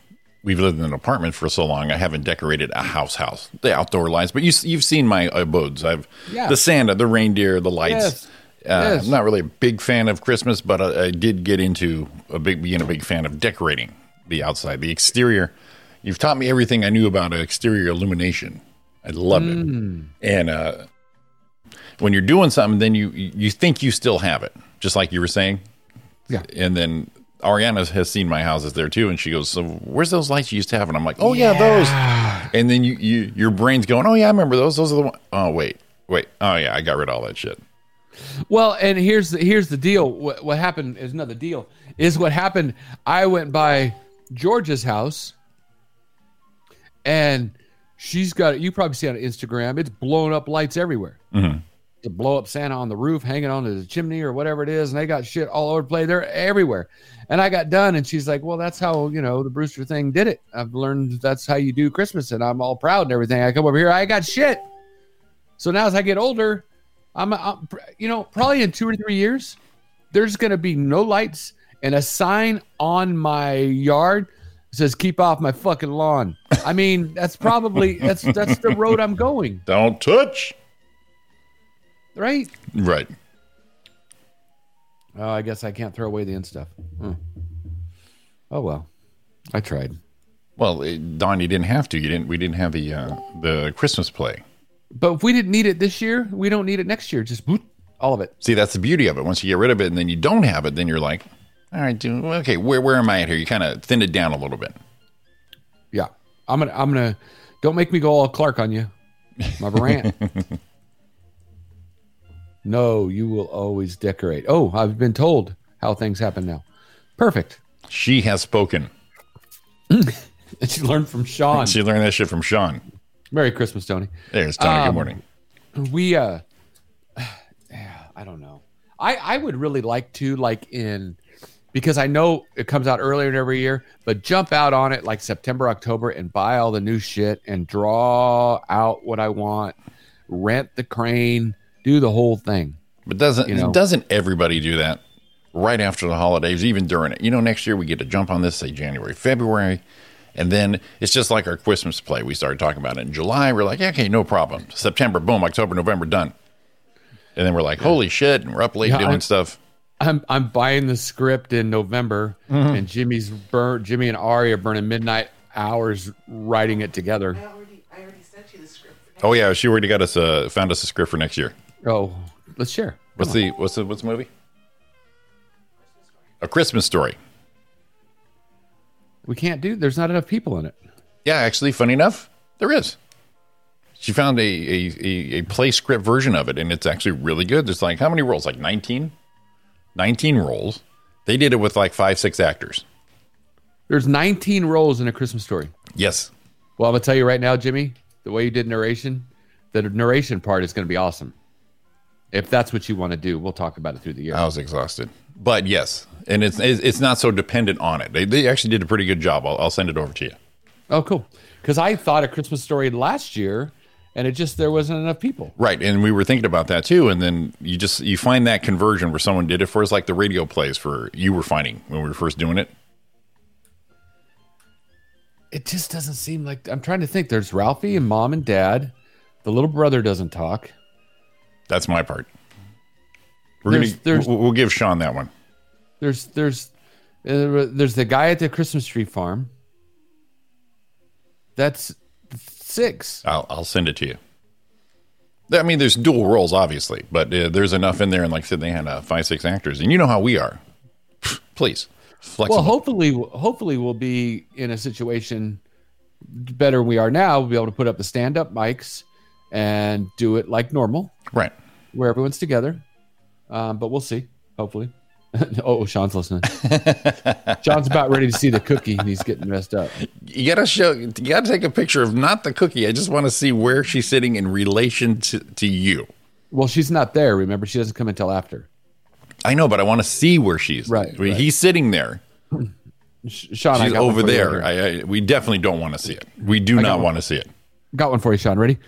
we've lived in an apartment for so long. I haven't decorated a house house, the outdoor lights. But you, you've seen my abodes. I've
Yeah.
the Santa, the reindeer, the lights.
Yes.
Uh,
Yes.
I'm not really a big fan of Christmas, but I, I did get into a big being a big fan of decorating the outside, the exterior. You've taught me everything I knew about exterior illumination. I love
Mm.
it. And uh, when you're doing something, then you you think you still have it, just like you were saying.
Yeah.
And then Ariana has seen my houses there too, and she goes, "So where's those lights you used to have?" And I'm like, "Oh yeah, those." And then you, you your brain's going, "Oh yeah, I remember those. Those are the ones." Oh wait, wait. Oh yeah, I got rid of all that shit.
Well, and here's the here's the deal. What, what happened is another deal. Is what happened. I went by Georgia's house, and she's got. You probably see on Instagram. It's blown up lights everywhere.
Mhm.
To blow up Santa on the roof, hanging onto the chimney or whatever it is, and they got shit all over the place. They're everywhere. And I got done, and she's like, "Well, that's how you know the Brewster thing did it. I've learned that's how you do Christmas, and I'm all proud and everything. I come over here, I got shit. So now as I get older, I'm, I'm you know, probably in two or three years, there's going to be no lights and a sign on my yard says "Keep off my fucking lawn." I mean, that's probably that's that's the road I'm going,
Don't touch.
Right?
Right.
Oh, I guess I can't throw away the end stuff. Hmm. Oh well, I tried.
Well, it, Don, you didn't have to. You didn't. We didn't have the uh, the Christmas play.
But if we didn't need it this year, we don't need it next year. Just boot, all of it.
See, that's the beauty of it. Once you get rid of it, and then you don't have it, then you're like, all right, dude, okay, where where am I at here? You kind of thin it down a little bit.
Yeah, I'm gonna I'm gonna. Don't make me go all Clark on you, my Barant. no, you will always decorate. Oh, I've been told how things happen now. Perfect.
She has spoken.
She learned from Sean.
She learned that shit from Sean.
Merry Christmas, Tony.
There's Tony. Good
Um,
morning.
we uh yeah, i don't know i i would really like to like in because I know it comes out earlier in every year, but jump out on it like September, October and buy all the new shit and draw out what I want, rent the crane, do the whole thing.
But doesn't
You know.
doesn't everybody do that right after the holidays, even during it? You know, next year we get to jump on this, say January, February, and then it's just like our Christmas play. We started talking about it in July. We're like, yeah, okay, no problem. September, boom, October, November, done. And then we're like, holy shit, and we're up late
Yeah,
doing
I-
stuff.
I'm I'm buying the script in November,
Mm-hmm.
and Jimmy's burn. Jimmy and Ari are burning midnight hours writing it together.
I already, I already sent you the script.
Oh yeah, she already got us uh, found us a script for next year.
Oh, let's share.
What's the what's the what's the movie? A Christmas Story.
We can't do. There's not enough people in it.
Yeah, actually, funny enough, there is. She found a, a, a, a play script version of it, and it's actually really good. There's like, how many roles? Like 19? 19 roles. They did it with like five, six actors.
There's 19 roles in a Christmas story.
Yes.
Well, I'm gonna tell you right now, Jimmy. The way you did narration, the narration part is gonna be awesome. If that's what you want to do, we'll talk about it through the year.
I was exhausted. But yes, and it's it's not so dependent on it. They, they actually did a pretty good job. I'll, I'll send it over to you.
Oh, cool. Because I thought a Christmas story last year, and it just there wasn't enough people.
Right, and we were thinking about that too. And then you just you find that conversion where someone did it for us, like the radio plays for you were finding when we were first doing it.
It just doesn't seem like I'm trying to think. There's Ralphie and mom and dad. The little brother doesn't talk.
That's my part. We're
There's-
gonna
there's-
we'll, we'll give Sean that one.
There's there's uh, there's the guy at the Christmas tree farm. That's six.
I'll I'll send it to you. I mean, there's dual roles, obviously, but uh, there's enough in there. And like I said, they had uh, five, six actors, and you know how we are. Please, flexible.
Well, hopefully, hopefully we'll be in a situation better than we are now. We'll be able to put up the stand-up mics and do it like normal,
right.
where everyone's together. Um, but we'll see. Hopefully. oh, Sean's listening. Sean's about ready to see the cookie, and he's getting messed up.
You gotta show. You gotta take a picture of not the cookie. I just want to see where she's sitting in relation to, to you.
Well, she's not there. Remember, she doesn't come until after.
I know, but I want to see where she's.
Right,
I mean,
right.
He's sitting there.
Sean, I
She's over there. I, I, we definitely don't want to see it. We do not want to see it.
got one for you, Sean. Ready?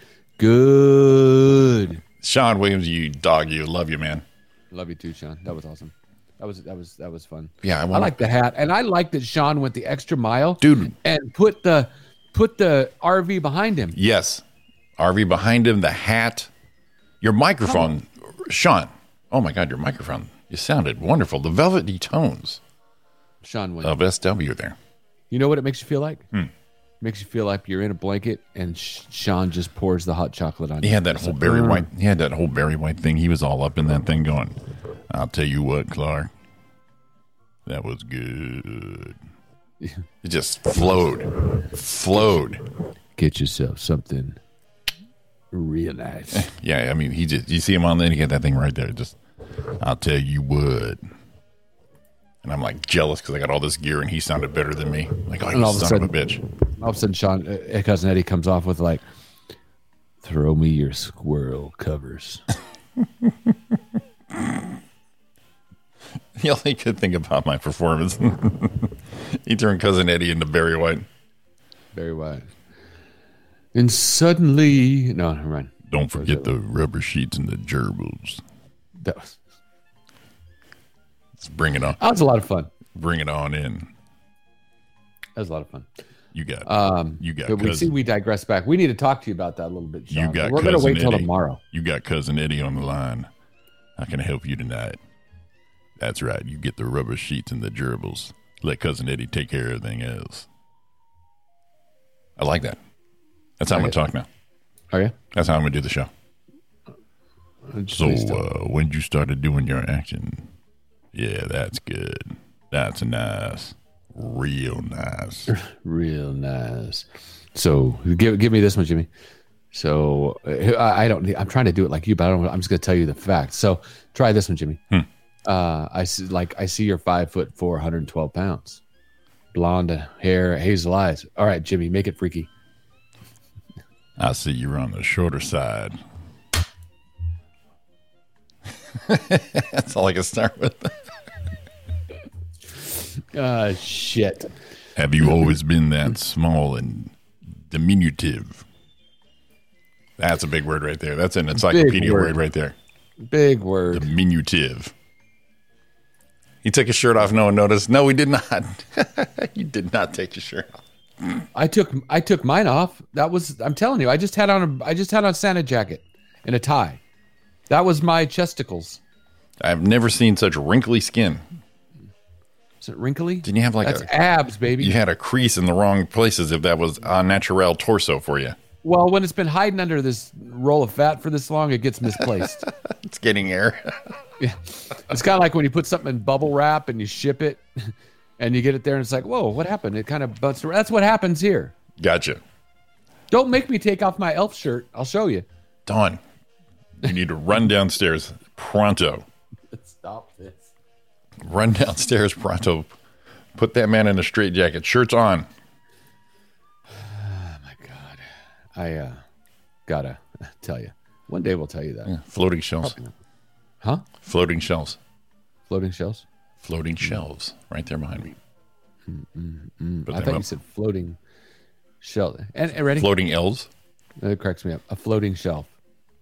Good.
Sean Williams, you dog, you love you, man.
Love you too, Sean. That was awesome. That was that was that was fun.
Yeah, I
I, like the hat, and I like that Sean went the extra mile,
Dude.
and put the put the RV behind him.
Yes. RV behind him, the hat, your microphone, Sean. Oh my God, your microphone. You sounded wonderful. The velvety tones
Sean went.
of SW there.
You know what it makes you feel like?
Hmm.
Makes you feel like you're in a blanket, and Sh- Sean just pours the hot chocolate on
He
you.
had that whole Barry
Mm.
White. He had that whole Barry White thing. He was all up in that thing going, I'll tell you what, Clark. That was good. It just flowed. Flowed.
Get yourself something real nice.
Yeah, I mean, he just, you see him on there, he got that thing right there. Just, I'll tell you what. And I'm like jealous because I got all this gear and he sounded better than me. Like, oh, you
all of a
son of a bitch.
All of a sudden, Sean, uh, cousin Eddie comes off with like, "Throw me your squirrel covers."
The only good thing about my performance, he turned cousin Eddie into Barry White.
Very white. And suddenly, no, mind.
Don't forget the rubber sheets and the gerbils.
That was,
Let's bring it on.
that was a lot of fun.
Bring it on in.
That was a lot of fun.
You got,
Um,
you got
but we see we digress back. We need to talk to you about that a little bit. Sean.
you got
We're going to wait till
Eddie.
tomorrow.
You got cousin Eddie on the line. I can help you tonight? That's right. You get the rubber sheets and the gerbils. Let cousin Eddie take care of everything else. I like that. That's how I'm gonna talk now.
Okay.
That's how I'm gonna do the show. So, uh, when you started doing your action, yeah, that's good. That's nice, real nice.
real nice. So give give me this one, Jimmy. So uh, I, I don't. need- I'm trying to do it like you, but I don't. I'm just going to tell you the facts. So try this one, Jimmy.
Hmm.
Uh, I see, like I see you're five foot four, 112 pounds, blonde hair, hazel eyes. All right, Jimmy, make it freaky.
I see you're on the shorter side. That's all I can start with.
Uh, shit.
Have you always been that small and diminutive? That's a big word right there. That's an encyclopedia
word.
word right there.
Big word.
Diminutive. He took his shirt off. No one noticed. No, he did not. you did not take your shirt off.
I took I took mine off. That was I'm telling you. I just had on a I just had on a Santa jacket and a tie. That was my chesticles.
I've never seen such wrinkly skin.
Is it wrinkly?
Didn't you have like
That's
a?
abs, baby.
You had a crease in the wrong places. If that was a natural torso for you,
Well, when it's been hiding under this roll of fat for this long, it gets misplaced.
it's getting air.
yeah. It's kind of like when you put something in bubble wrap and you ship it, and you get it there, and it's like, whoa, what happened? It kind of around. That's what happens here.
gotcha.
Don't make me take off my elf shirt. I'll show you.
Dawn, you need to run downstairs pronto.
Stop this.
Run downstairs pronto. Put that man in a straitjacket. Shirts on. Oh my god.
I uh, gotta tell you. One day we'll tell you that.
Floating shelves.
Huh?
Floating shelves.
Floating shells?
Floating shelves. Right there behind me.
I thought you said floating shell. And, and ready?
Floating L's.
That cracks me up. A floating shelf.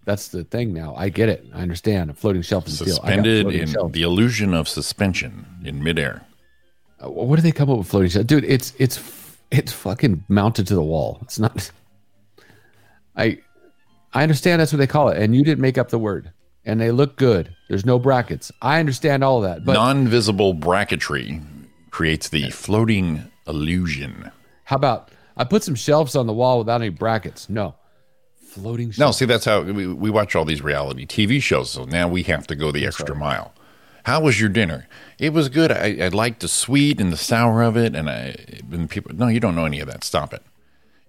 That's the thing now. I get it. I understand. A floating shelf is a.
Suspended
floating
in
shelves.
the illusion of suspension in midair.
Uh, What do they come up with floating shelf? Dude, it's it's it's fucking mounted to the wall. It's not. I I understand that's what they call it, and you didn't make up the word. And they look good. There's no brackets. I understand all that, but
Non-visible bracketry creates the floating illusion.
how about I put some shelves on the wall without any brackets? No, floating.
No, see, that's how we, we watch all these reality TV shows. So now we have to go the extra mile. How was your dinner? It was good. I, I liked the sweet and the sour of it. And I, and people, no, you don't know any of that. Stop it.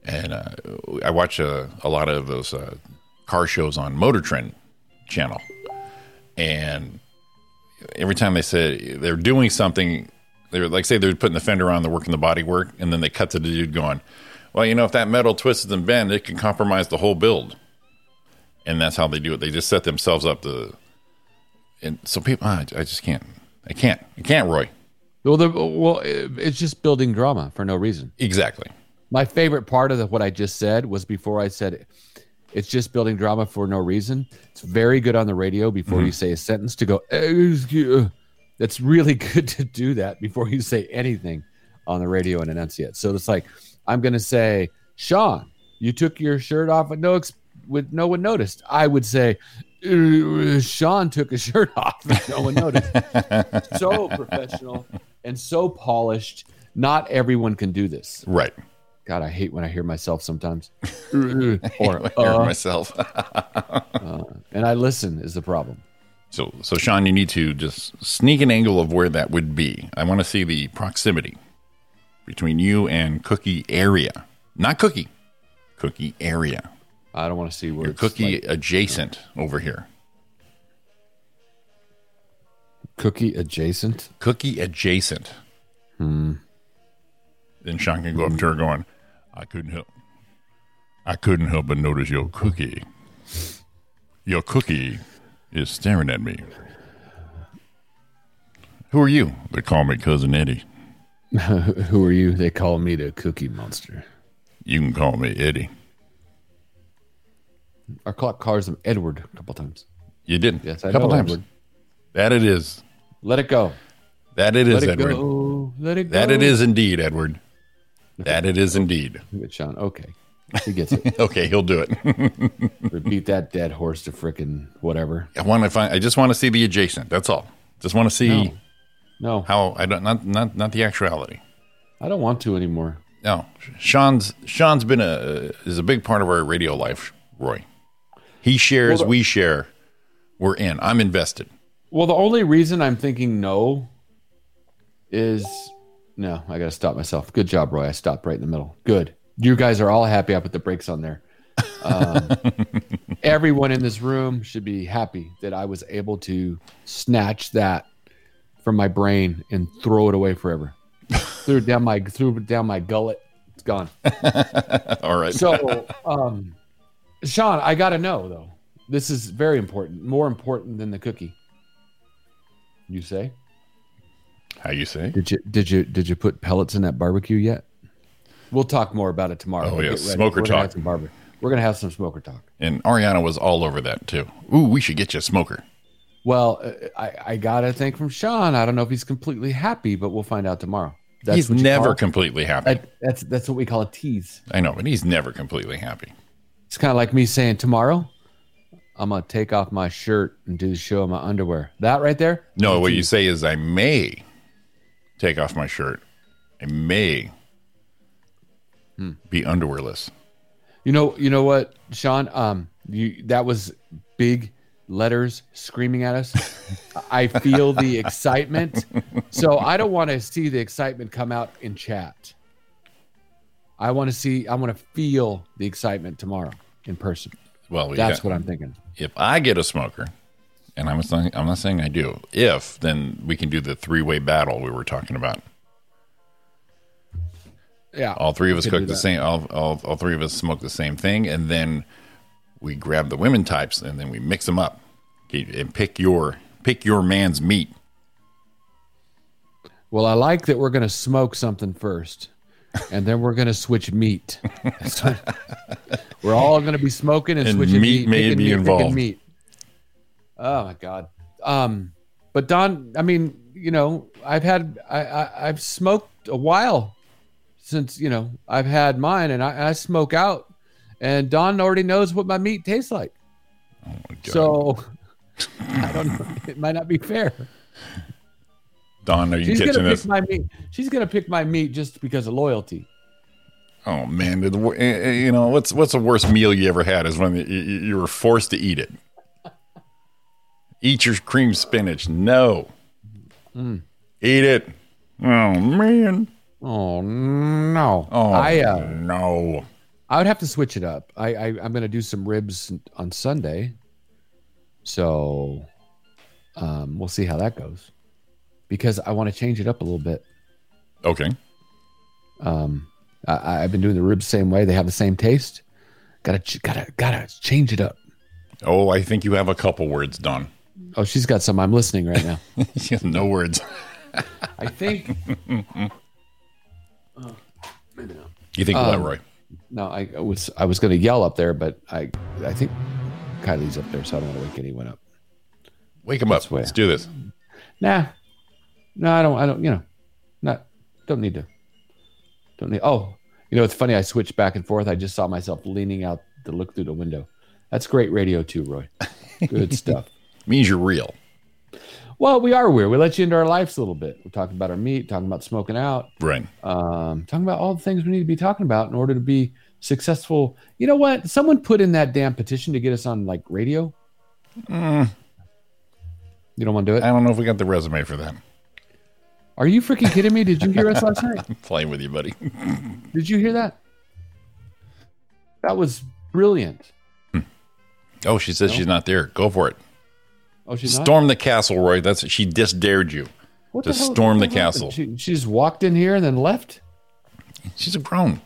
And uh, I watch a, a lot of those uh, car shows on Motor Trend channel. And every time they say they're doing something, they're like, say they're putting the fender on, they're working the body work, and then they cut to the dude going, well, you know, if that metal twists and bends, it can compromise the whole build and that's how they do it. They just set themselves up to, and so people, ah, I just can't, I can't, I can't, Roy.
Well, the, well, it's just building drama for no reason.
Exactly.
My favorite part of the, what I just said was before I said it, it's just building drama for no reason. It's very good on the radio before you say a sentence to go. That's really good to do that before you say anything on the radio and enunciate. So it's like I'm going to say, Sean, you took your shirt off with no ex- with no one noticed. I would say, "Uh, Sean took his shirt off and no one noticed. so professional and so polished. Not everyone can do this.
Right.
God, I hate when I hear myself sometimes. or
I hear
uh,
myself.
and I listen is the problem.
so, so Sean, you need to just sneak an angle of where that would be. I want to see the proximity between you and Cookie area, not Cookie, Cookie area.
I don't want to see where
You're Cookie
like
adjacent over here.
cookie adjacent.
Cookie adjacent.
Hmm.
Then Sean can go up to her going, I couldn't help. I couldn't help but notice your cookie. Your cookie is staring at me. Who are you? They call me Cousin Eddie.
Who are you? They call me the Cookie Monster.
You can call me Eddie.
Our clock calls him Edward a couple times.
You didn't.
Yes, I
a couple
know,
times.
Edward.
That it is.
Let it go.
That it is,
it
Edward.
go. Let it go.
That it is indeed, Edward. That it is indeed.
Good, Sean. Okay. He gets it.
Okay, he'll do it.
Repeat that dead horse to frickin' whatever.
I want to find. I just want to see the adjacent. That's all. Just want to see
No. No,
how I don't not not not the actuality.
I don't want to anymore.
No, Sean's Sean's been a is a big part of our radio life. Roy, he shares,
Well, the-
we share. We're in. I'm invested.
Well, the only reason I'm thinking no is no. I got to stop myself. Good job, Roy. I stopped right in the middle. Good. You guys are all happy. I put the brakes on there. Um, everyone in this room should be happy that I was able to snatch that from my brain and throw it away forever. threw it down my threw it down my gullet. It's gone.
All right.
So, um, Sean, I got to know though. This is very important, more important than the cookie. You say?
How you say?
Did you did you did you put pellets in that barbecue yet? We'll talk more about it tomorrow.
Oh, yeah, smoker
We're gonna have
talk.
some We're gonna have some smoker talk.
And Ariana was all over that too. Ooh, we should get you a smoker.
Well, uh, I I got a thing from Sean. I don't know if he's completely happy, but we'll find out tomorrow. That's
he's never completely happy.
that, that's that's what we call a tease.
I know, but he's never completely happy.
It's kind of like me saying tomorrow, I'm gonna take off my shirt and do the show in my underwear. That right there.
No, what you say is, I may take off my shirt. I may
Hmm.
be underwearless.
You know, you know what, Sean? Um, you that was big letters screaming at us. I feel the excitement, so I don't want to see the excitement come out in chat. I want to see. I want to feel the excitement tomorrow in person.
Well, we
That's
got-
what I'm thinking.
if I get a smoker, and I'm not, saying- I'm not saying I do. If then we can do the three way battle we were talking about.
Yeah,
All three of us cook the
that.
same. All, all, all three of us smoke the same thing, and then we grab the women types and then we mix them up and pick your pick your man's meat.
Well, I like that we're going to smoke something first, and then we're going to switch meat. So we're all going to be smoking and,
And
switching
meat may be
picking
involved.
Meat. Oh my god. Um, but Don, I mean, you know, I've had I, I I've smoked a while since you know I've had mine, and I, I smoke out, and Don already knows what my meat tastes like.
Oh my God.
So I don't know. It might not be fair.
Don, are you
She's
catching
gonna
this?
pick my meat. She's gonna pick my meat just because of loyalty.
Oh man, eh, eh, you know what's what's the worst meal you ever had is when you were forced to eat it. Eat your cream spinach. No,
Mm.
eat it. Oh man.
Oh no!
Oh
I uh,
no.
I would have to switch it up. I, I I'm gonna do some ribs on Sunday, so um, we'll see how that goes. Because I want to change it up a little bit.
Okay.
Um, I, I've been doing the ribs same way. They have the same taste. Gotta gotta gotta change it up.
Oh, I think you have a couple words, Don.
Oh, she's got some. I'm listening right now.
She has no words.
I think. Oh, maybe not.
You think
Um,
Roy?
No, I was I was gonna yell up there, but I I think Kylie's up there, so I don't want to wake anyone up.
Wake him up.
where-
Let's do this.
Nah. No, I don't I don't you know. Not don't need to. Don't need oh, you know it's funny, I switched back and forth. I just saw myself leaning out to look through the window. That's great radio too, Roy. Good stuff.
Means you're real.
Well, we are weird. We let you into our lives a little bit. We're talking about our meat, talking about smoking out,
Right.
um, talking about all the things we need to be talking about in order to be successful. You know what? Someone put in that damn petition to get us on like radio.
Mm.
You don't want to do it?
I don't know if we got the resume for that.
Are you freaking kidding me? Did you hear us last night?
I'm playing with you, buddy.
Did you hear that? That was brilliant.
Oh, she says
No?
she's not there. Go for it.
Oh, she's not.
Storm the castle, Roy. That's she just dared you.
What
to
the
storm the castle.
She, she just walked in here and then left.
She's a grown.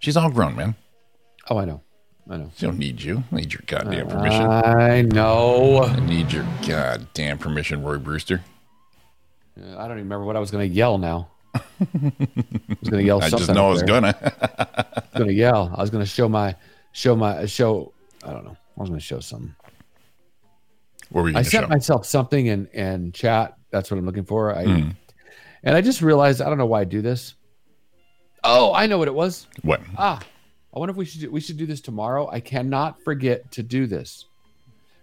She's all grown, man.
Oh, I know. I know.
She don't need you. I need your goddamn permission.
I know.
I need your goddamn permission, Roy Brewster.
I don't even remember what I was going to yell now. I was going to yell
I
something.
I just know I was gonna.
I was going to yell. I was going to show my show my show. I don't know. I was going to show something.
What were you
I sent
show?
myself something in in chat. That's what I'm looking for. I
Mm.
and I just realized I don't know why I do this. Oh, I know what it was.
what?
Ah, I wonder if we should do, we should do this tomorrow. I cannot forget to do this.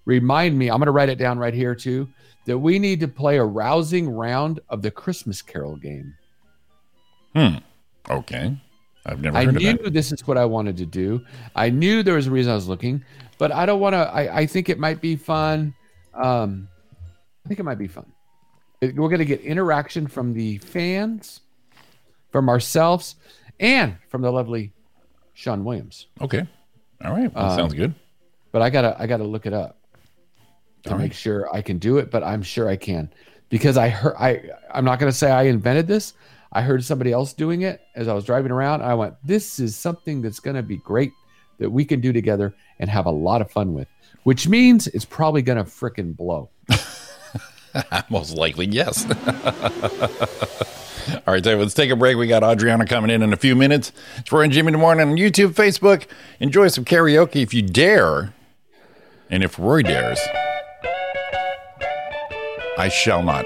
Remind me. I'm going to write it down right here too. That we need to play a rousing round of the Christmas Carol game.
Hmm. Okay. I've never
I
heard
knew this is what I wanted to do. I knew there was a reason I was looking, but I don't want to. I, I think it might be fun. Um, I think it might be fun. It- we're going to get interaction from the fans, from ourselves, and from the lovely Sean Williams.
Okay. All right. Well,
Um,
sounds good.
But I gotta I gotta look it up to
All right.
make sure I can do it. But I'm sure I can because I heard I I'm not gonna say I invented this. I heard somebody else doing it as I was driving around. I went, this is something that's gonna be great that we can do together and have a lot of fun with. Which means it's probably gonna frickin' blow.
Most likely, yes. All right, so let's take a break. We got Audriana coming in in a few minutes. It's Roy and Jimmy in the morning on YouTube, Facebook. Enjoy some karaoke if you dare. And if Roy dares, I shall not.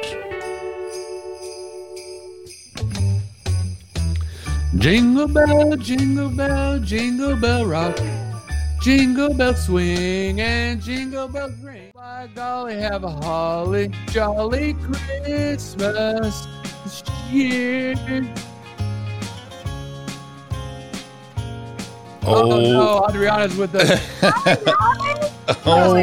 Jingle bell, jingle bell, jingle bell rock. Jingle bell swing and jingle bells ring. By golly, have a holly jolly Christmas this year. Oh,
Oh,
no, Audriana's with us.
oh,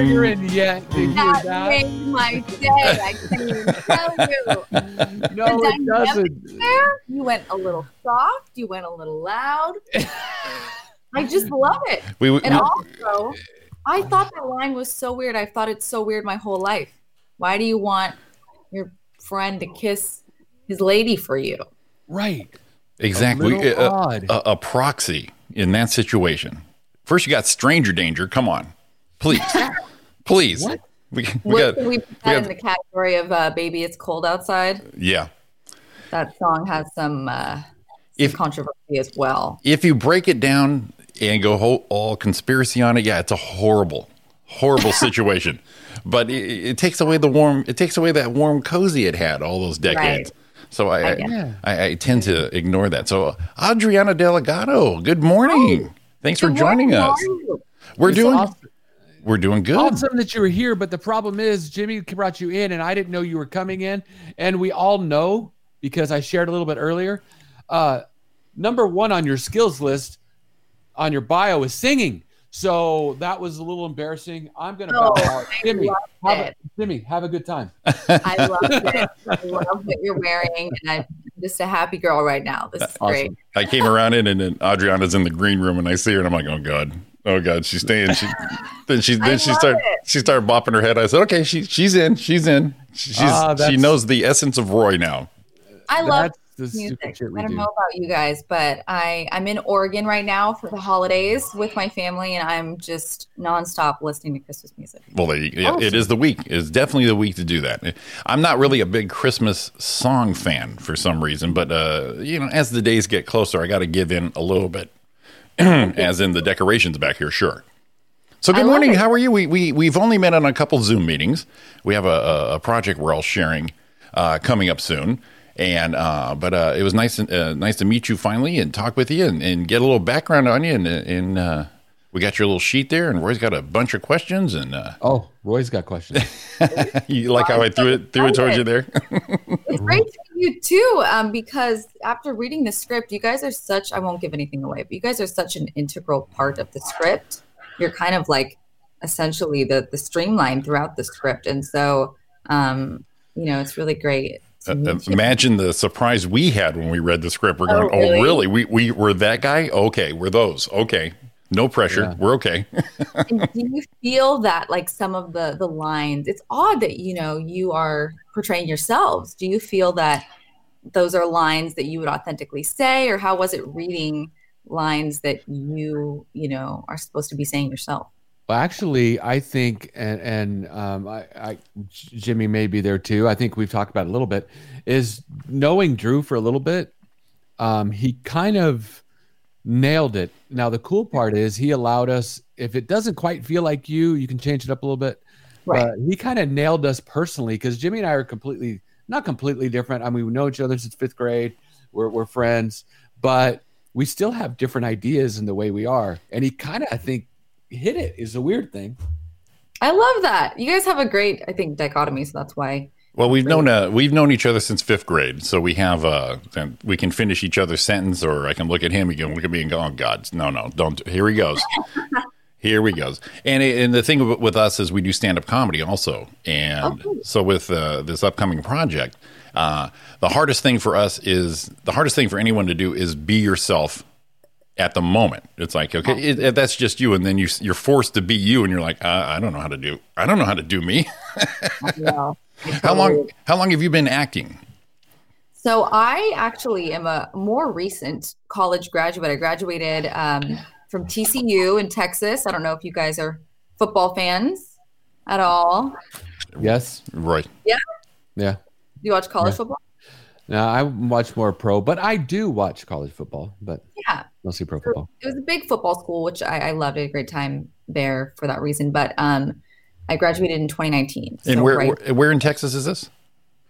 you're
um,
in yet to hear
That
that.
made my day. I can't even tell you.
No,
The
it doesn't.
There, you went a little soft. You went a little loud. I just love it.
we, we,
And also, I thought that line was so weird. I thought it's so weird my whole life. Why do you want your friend to kiss his lady for you?
Right.
exactly
A
a,
odd.
a, a proxy in that situation. First, you got stranger danger. Come on, please, please.
What?
We, we
What
got,
can we put
we got-
in the category of uh, "Baby, It's Cold Outside"?
yeah.
That song has some, uh, some
If-
controversy as well.
If you break it down and go whole, all conspiracy on it, yeah, it's a horrible, horrible situation. But it, it takes away the warm. It takes away that warm cozy it had all those decades. So I,
I
I. I, I tend to ignore that. So Audriana Delegato, good morning. Thanks for joining
morning,
us.
how are you?
We're
It's
doing
awesome.
we're doing good.
Awesome that you were here, but the problem is Jimmy brought you in, and I didn't know you were coming in. And we all know because I shared a little bit earlier. Uh, number one on your skills list on your bio is singing. So that was a little embarrassing. I'm gonna bow
Oh,
out.
I
Jimmy, have a,
it.
Jimmy, have a good time.
I love it. I love what you're wearing, and I'm just a happy girl right now. This is great.
I came around in and then Audriana's in the green room and I see her and I'm like, oh god, oh god, she's staying. She then she
I
then she
love
started
it.
she started bopping her head. I said, okay, she she's in, she's in. She's
Ah,
she knows the essence of Roy now.
I love
That's the stupid
music.
shit we
I don't
do.
know about you guys, but I I'm in Oregon right now for the holidays with my family, and I'm just nonstop listening to Christmas music.
Well, they, yeah, it is the week. It's definitely the week to do that. I'm not really a big Christmas song fan for some reason, but uh, you know, as the days get closer, I got to give in a little bit. as in the decorations back here, sure. So good morning.
it.
How are you? We we we've only met on a couple Zoom meetings. We have a, a, a project we're all sharing uh, coming up soon. And uh, but uh, it was nice uh, nice to meet you finally and talk with you and, and get a little background on you and, and uh, we got your little sheet there and Roy's got a bunch of questions and uh,
Oh, Roy's got questions.
you like how I threw it threw it towards you there?
It's great to meet you too, um, because after reading the script, you guys are such. I won't give anything away, but you guys are such an integral part of the script. You're kind of like essentially the the streamline throughout the script, and so um, you know it's really great. To
Uh. Imagine the surprise we had when we read the script. We're going,
Oh,
oh,
really?
really? We we were that guy? Okay, we're those. Okay, no pressure.
Yeah.
We're okay.
And do you feel that like some of the the lines? It's odd that you know you are portraying yourselves. Do you feel that those are lines that you would authentically say, or how was it reading lines that you you know are supposed to be saying yourself?
Well, actually, I think, and and um, I, I, Jimmy may be there too. I think we've talked about it a little bit. Is knowing Drew for a little bit, um, he kind of nailed it. Now the cool part is he allowed us. If it doesn't quite feel like you, you can change it up a little bit.
Right.
But he kind of nailed us personally because Jimmy and I are completely not completely different. I mean, we know each other since fifth grade. We're we're friends, but we still have different ideas in the way we are. And he kind of, I think, hit it. Is a weird thing.
I love that. You guys have a great, I think, dichotomy. So that's why.
Well, we've known uh, we've known each other since fifth grade, so we have uh, we can finish each other's sentence, or I can look at him, he can look at me and go, "Oh God, no, no, don't." Here he goes. Here he goes. And and the thing with- with us is we do stand up comedy also, and
Okay.
so with uh, this upcoming project, uh, the hardest thing for us is the hardest thing for anyone to do is be yourself at the moment. It's like okay, it, it- that's just you, and then you you're forced to be you, and you're like, uh, I don't know how to do, I don't know how to do me. How long how long have you been acting?
So I actually am a more recent college graduate. I graduated um, from TCU in Texas. I don't know if you guys are football fans. at all?
Yes.
Right.
Yeah.
Yeah.
Do you watch college
Yeah.
football?
Now I watch more pro, but I do watch college football, but
Yeah.
mostly pro football.
It was a big football school, which I, I loved. I had a great time there for that reason. But um, I graduated in 2019.
And
so
where,
right-
where where in Texas is this?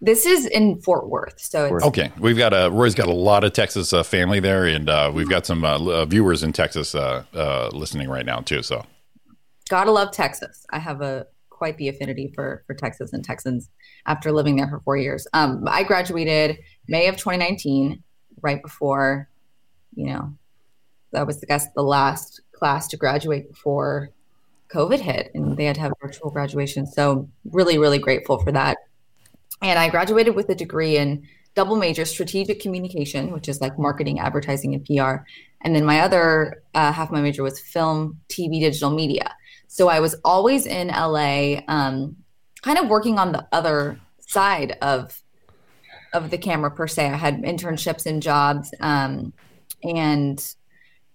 this is in Fort Worth, so it's
Okay, we've got a Roy's got a lot of Texas uh, family there, and uh, we've got some uh, uh, viewers in Texas uh, uh, listening right now too. So
gotta love Texas. I have a quite the affinity for for Texas and Texans after living there for four years. Um, I graduated May of 2019, right before, you know, that was I guess the last class to graduate before COVID hit, and they had to have virtual graduation. So really, really grateful for that. And I graduated with a degree in double major strategic communication, which is like marketing, advertising, and PR. And then my other uh, half my major was film, TV, digital media. So I was always in LA, um, kind of working on the other side of of the camera per se. I had internships and jobs, um, and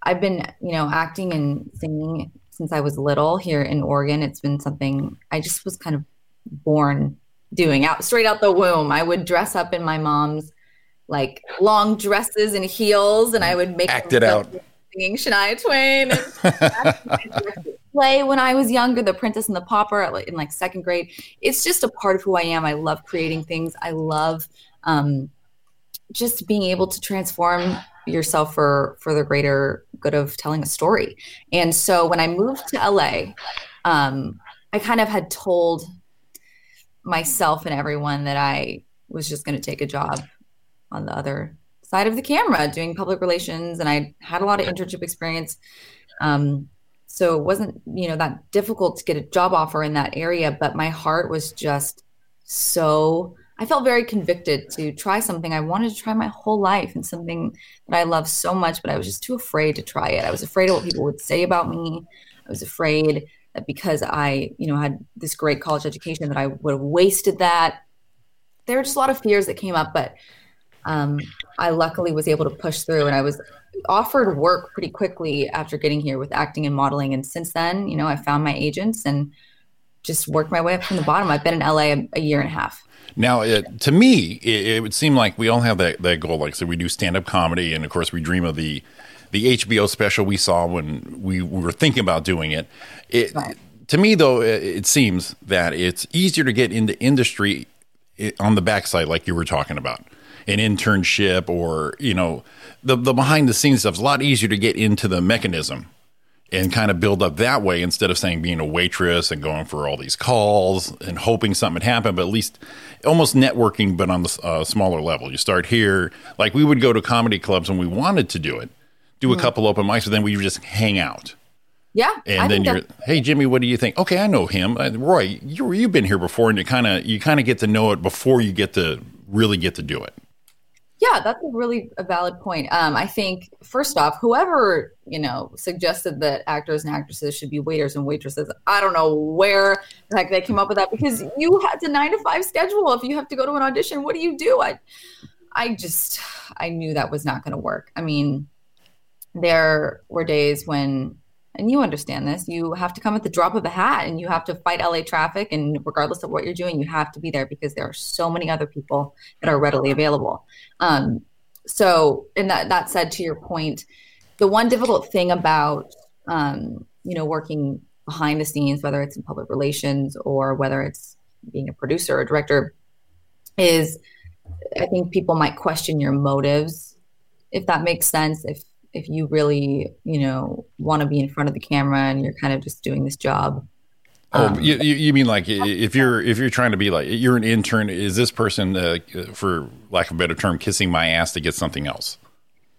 I've been, you know, acting and singing since I was little here in Oregon. It's been something I just was kind of born doing out straight out the womb. I would dress up in my mom's like long dresses and heels, and I would make
Act it out.
Singing Shania Twain. And play when I was younger, The Princess and the Pauper in like second grade. It's just a part of who I am. I love creating things. I love um, just being able to transform yourself for for the greater good of telling a story. And so when I moved to LA, um, I kind of had told myself and everyone that I was just going to take a job on the other side of the camera doing public relations and I had a lot of internship experience. Um, so it wasn't you know that difficult to get a job offer in that area but my heart was just so I felt very convicted to try something. I wanted to try my whole life and something that I love so much but I was just too afraid to try it. I was afraid of what people would say about me. I was afraid that because I you know had this great college education that I would have wasted that. There were just a lot of fears that came up but um, I luckily was able to push through and I was offered work pretty quickly after getting here with acting and modeling. And since then, you know, I found my agents and just worked my way up from the bottom. I've been in LA a, a year and a half.
now, uh, to me, it, it would seem like we all have that, that goal. Like, so we do stand up comedy, and of course, we dream of the the HBO special we saw when we were thinking about doing it. It
Right.
to me, though, it, it seems that it's easier to get into industry on the backside, like you were talking about, an internship or you know the the behind the scenes stuff. is a lot easier to get into the mechanism and kind of build up that way instead of saying being a waitress and going for all these calls and hoping something would happen, but at least almost networking, but on the uh, smaller level. You start here, like we would go to comedy clubs when we wanted to do it, do a couple open mics, but then we would just hang out.
Yeah.
And
I
then you're, hey Jimmy, what do you think? Okay, I know him, Roy. You you've been here before, and you kind of you kind of get to know it before you get to really get to do it.
Yeah, that's a really a valid point. Um, I think first off, whoever you know suggested that actors and actresses should be waiters and waitresses, I don't know where the heck they came up with that because you had to nine to five schedule. If you have to go to an audition, what do you do? I, I just I knew that was not going to work. I mean, there were days when, and you understand this, you have to come at the drop of a hat and you have to fight LA traffic. And regardless of what you're doing, you have to be there because there are so many other people that are readily available. Um, so, and that, that said, to your point, the one difficult thing about, um, you know, working behind the scenes, whether it's in public relations or whether it's being a producer or director, is I think people might question your motives, if that makes sense. If if you really, you know, want to be in front of the camera and you're kind of just doing this job.
Oh,
Um,
you, you you mean like if you're if you're trying to be like you're an intern? Is this person, uh, for lack of a better term, kissing my ass to get something else?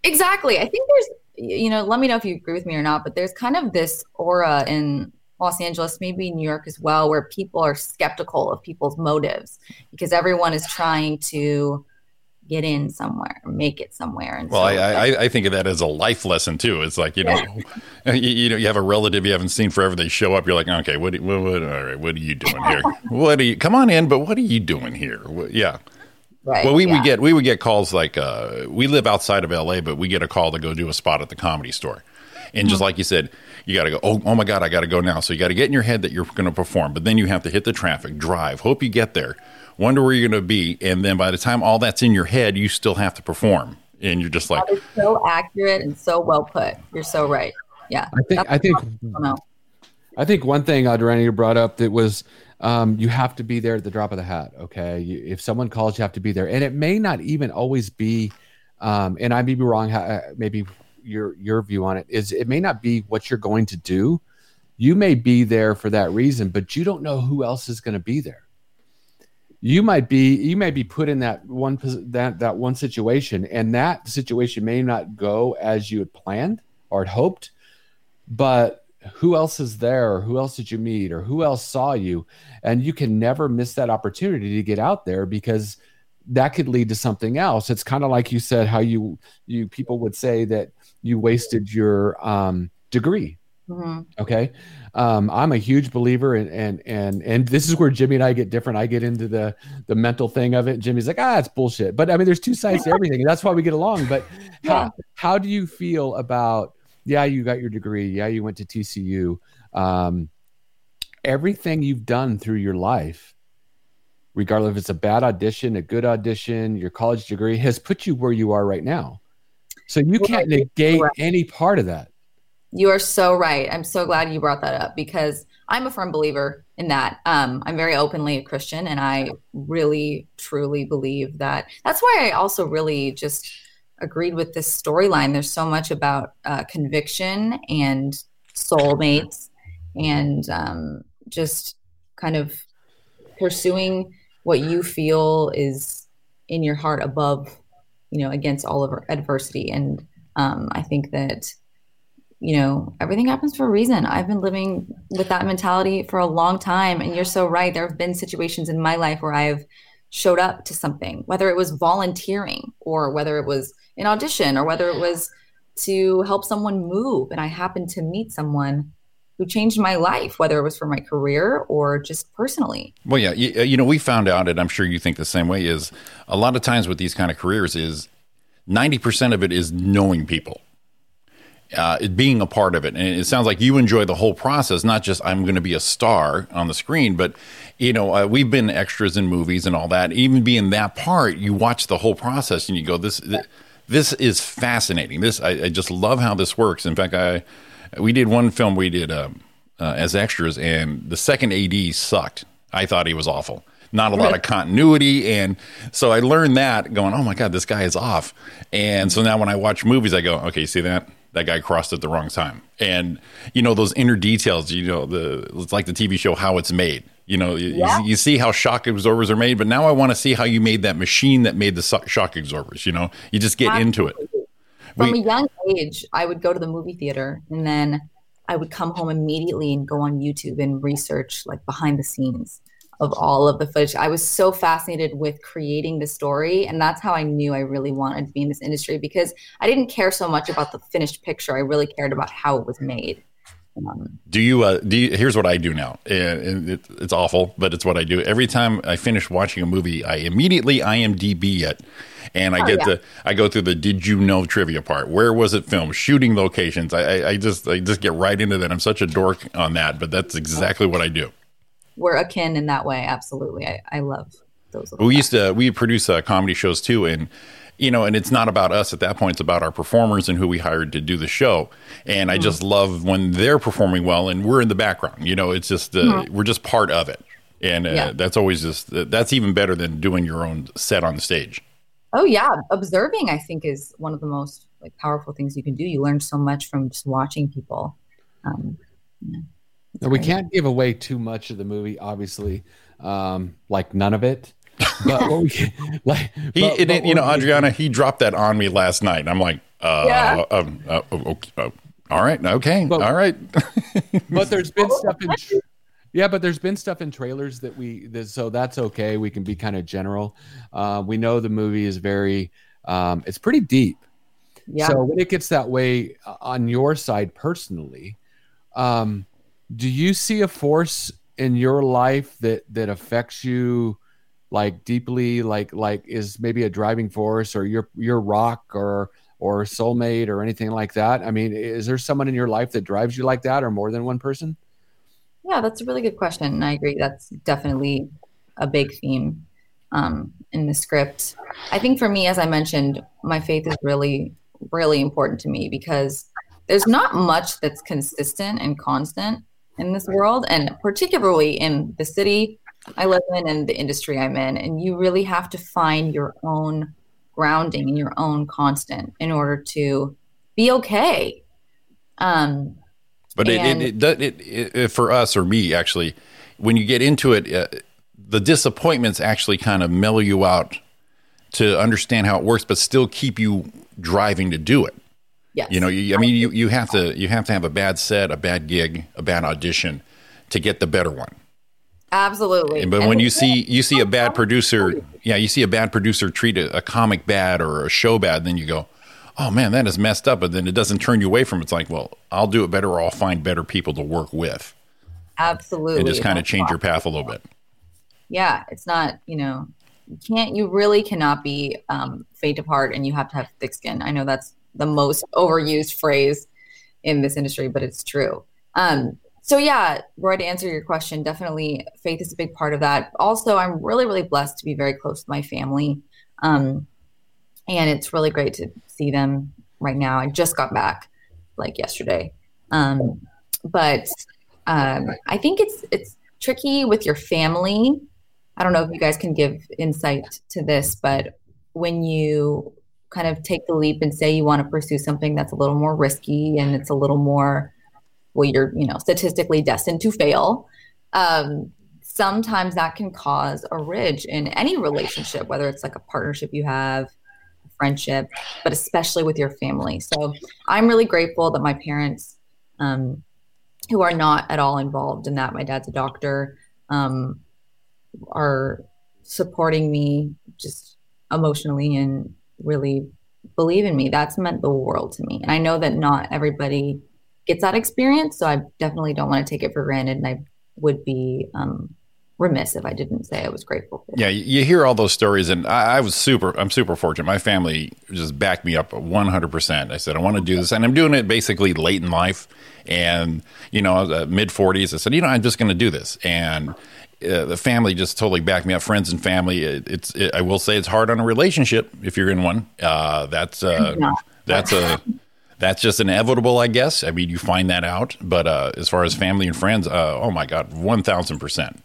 Exactly. I think there's, you know, let me know if you agree with me or not, but there's kind of this aura in Los Angeles, maybe New York as well, where people are skeptical of people's motives because everyone is trying to get in somewhere, make it somewhere. And
Well,
so,
I, I I think of that as a life lesson too. It's like you know, you, you know, you have a relative you haven't seen forever. They show up. You're like, okay, what, what, what all right, what are you doing here? what are you? Come on in, but what are you doing here? What, yeah.
right,
Well, we
yeah.
would get we would get calls like uh, we live outside of L.A., but we get a call to go do a spot at the comedy store, And just like you said, you got to go, oh, oh my God, I got to go now. So you got to get in your head that you're going to perform, but then you have to hit the traffic, drive, hope you get there, wonder where you're going to be. And then by the time all that's in your head, you still have to perform. And you're just like,
That is so accurate and so well put. You're so right. Yeah.
I think I think
what.
I think one thing Audriana you brought up that was um, you have to be there at the drop of the hat. Okay, you, if someone calls, you have to be there, and it may not even always be. Um, and I may be wrong. uh, Maybe your your view on it is it may not be what you're going to do. You may be there for that reason, but you don't know who else is going to be there. You might be you may be put in that one that that one situation, and that situation may not go as you had planned or had hoped, but who else is there? Or who else did you meet? Or who else saw you? And you can never miss that opportunity to get out there because that could lead to something else. It's kind of like you said how you you people would say that you wasted your um degree
Mhm.
okay. Um i'm a huge believer in and and and this is where jimmy and i get different. I get into the the mental thing of it. Jimmy's like ah it's bullshit. But i mean there's two sides to everything and that's why we get along. But how how do you feel about yeah you got your degree. Yeah you went to tcu um everything you've done through your life regardless if it's a bad audition a good audition your college degree has put you where you are right now. So you can't negate any part of that
You are so right. I'm so glad you brought that up because I'm a firm believer in that. Um, I'm very openly a Christian, and I really, truly believe that. That's why I also really just agreed with this storyline. There's so much about uh, conviction and soulmates, and um, just kind of pursuing what you feel is in your heart above, you know, against all of our adversity. And um, I think that you know, everything happens for a reason. I've been living with that mentality for a long time. And you're so right. There have been situations in my life where I've showed up to something, whether it was volunteering or whether it was an audition or whether it was to help someone move. And I happened to meet someone who changed my life, whether it was for my career or just personally.
Well, yeah, you, uh, you know, we found out, and I'm sure you think the same way. Is a lot of times with these kind of careers is ninety percent of it is knowing people, uh, it being a part of it, and it sounds like you enjoy the whole process, not just I'm going to be a star on the screen, but you know, uh, we've been extras in movies and all that. Even being that part, you watch the whole process and you go, this. This is fascinating. This I, I just love how this works. In fact, I we did one film we did um, uh, as extras, and the second AD sucked. I thought he was awful. Not a lot of continuity, and so I learned that going, oh my god, this guy is off. And so now when I watch movies, I go, okay, see that that guy crossed at the wrong time, and you know those inner details. You know the it's like the TV show How It's Made. You know, you,
Yeah.
you see how shock absorbers are made, but now I want to see how you made that machine that made the so- shock absorbers. You know, you just get into it.
From
We-
a young age, I would go to the movie theater and then I would come home immediately and go on YouTube and research like behind the scenes of all of the footage. I was so fascinated with creating the story. And that's how I knew I really wanted to be in this industry because I didn't care so much about the finished picture. I really cared about how it was made. Um,
Do you? Uh, do you, here's what I do now, and it, it's awful, but it's what I do. Every time I finish watching a movie, I immediately IMDb it, and I
Oh,
get
yeah.
the I go through the did you know trivia part. Where was it filmed? Shooting locations. I, I, I just I just get right into that. I'm such a dork on that, but that's exactly what I do.
We're akin in that way. Absolutely. I, I love those. little
We used to we produce uh, comedy shows too, and you know, and it's not about us at that point. It's about our performers and who we hired to do the show. And I just love when they're performing well and we're in the background. You know, it's just uh, we're just part of it, and uh,
Yeah.
that's always just that's even better than doing your own set on the stage.
Oh yeah, observing I think is one of the most like powerful things you can do. You learn so much from just watching people. Um,
Now, we can't give away too much of the movie, obviously, um, like none of it. But what we can, like,
He,
but-
it,
but
you know, Audriana, he dropped that on me last night. And I'm like, uh,
Yeah.
um, uh, okay, uh, all right, okay,
But-
all right.
but there's been stuff in yeah but there's been stuff in trailers that we that, so that's okay we can be kind of general uh, we know the movie is very um, it's pretty deep
yeah.
so when it gets that way uh, on your side personally um, do you see a force in your life that that affects you like deeply like like is maybe a driving force or your your rock or or soulmate or anything like that? I mean, is there someone in your life that drives you like that, or more than one person?
Yeah, that's a really good question. And I agree. That's definitely a big theme um, in the script. I think for me, as I mentioned, my faith is really, really important to me because there's not much that's consistent and constant in this world, and particularly in the city I live in and the industry I'm in. And you really have to find your own grounding and your own constant in order to be okay. Um,
But it,
And-
it, it, it, it, it for us or me actually, when you get into it, uh, the disappointments actually kind of mellow you out to understand how it works, but still keep you driving to do it.
Yes.
You know, you, I mean, you, you have to you have to have a bad set, a bad gig, a bad audition to get the better one.
absolutely.
But
And
when you see you see a bad producer, yeah, you see a bad producer treat a, a comic bad or a show bad, then you go, "Oh man, that is messed up." But then it doesn't turn you away from it. It's like, well, I'll do it better, or I'll find better people to work with,
absolutely.
and just kind of change your path a little bit.
yeah it's not you know you can't you really cannot be um faint of heart and you have to have thick skin i know that's the most overused phrase in this industry but it's true. Um so yeah roy to answer your question definitely faith is a big part of that. Also i'm really really blessed to be very close to my family. Um and it's really great to see them right now. I just got back like yesterday. Um but um i think it's it's tricky with your family. I don't know if you guys can give insight to this, but when you kind of take the leap and say you want to pursue something that's a little more risky and it's a little more, well, you're, you know, statistically destined to fail, um, sometimes that can cause a ridge in any relationship, whether it's like a partnership you have, a friendship, but especially with your family. So I'm really grateful that my parents, um, who are not at all involved in that, my dad's a doctor, um, are supporting me just emotionally and really believe in me. That's meant the world to me. And I know that not everybody gets that experience. So I definitely don't want to take it for granted. And I would be um, remiss if I didn't say I was grateful
Yeah, you you hear all those stories, and I, I was super. I'm super fortunate. My family just backed me up 100. percent I said I want to do this, and I'm doing it basically late in life, and you know, uh, mid 40s. I said, you know, I'm just going to do this, and uh, the family just totally backed me up. Friends and family. It, it's. It, I will say it's hard on a relationship if you're in one. Uh, that's uh,
Yeah.
that's a. That's just inevitable, I guess. I mean, you find that out. But uh, as far as family and friends, uh, oh my God, 1000%.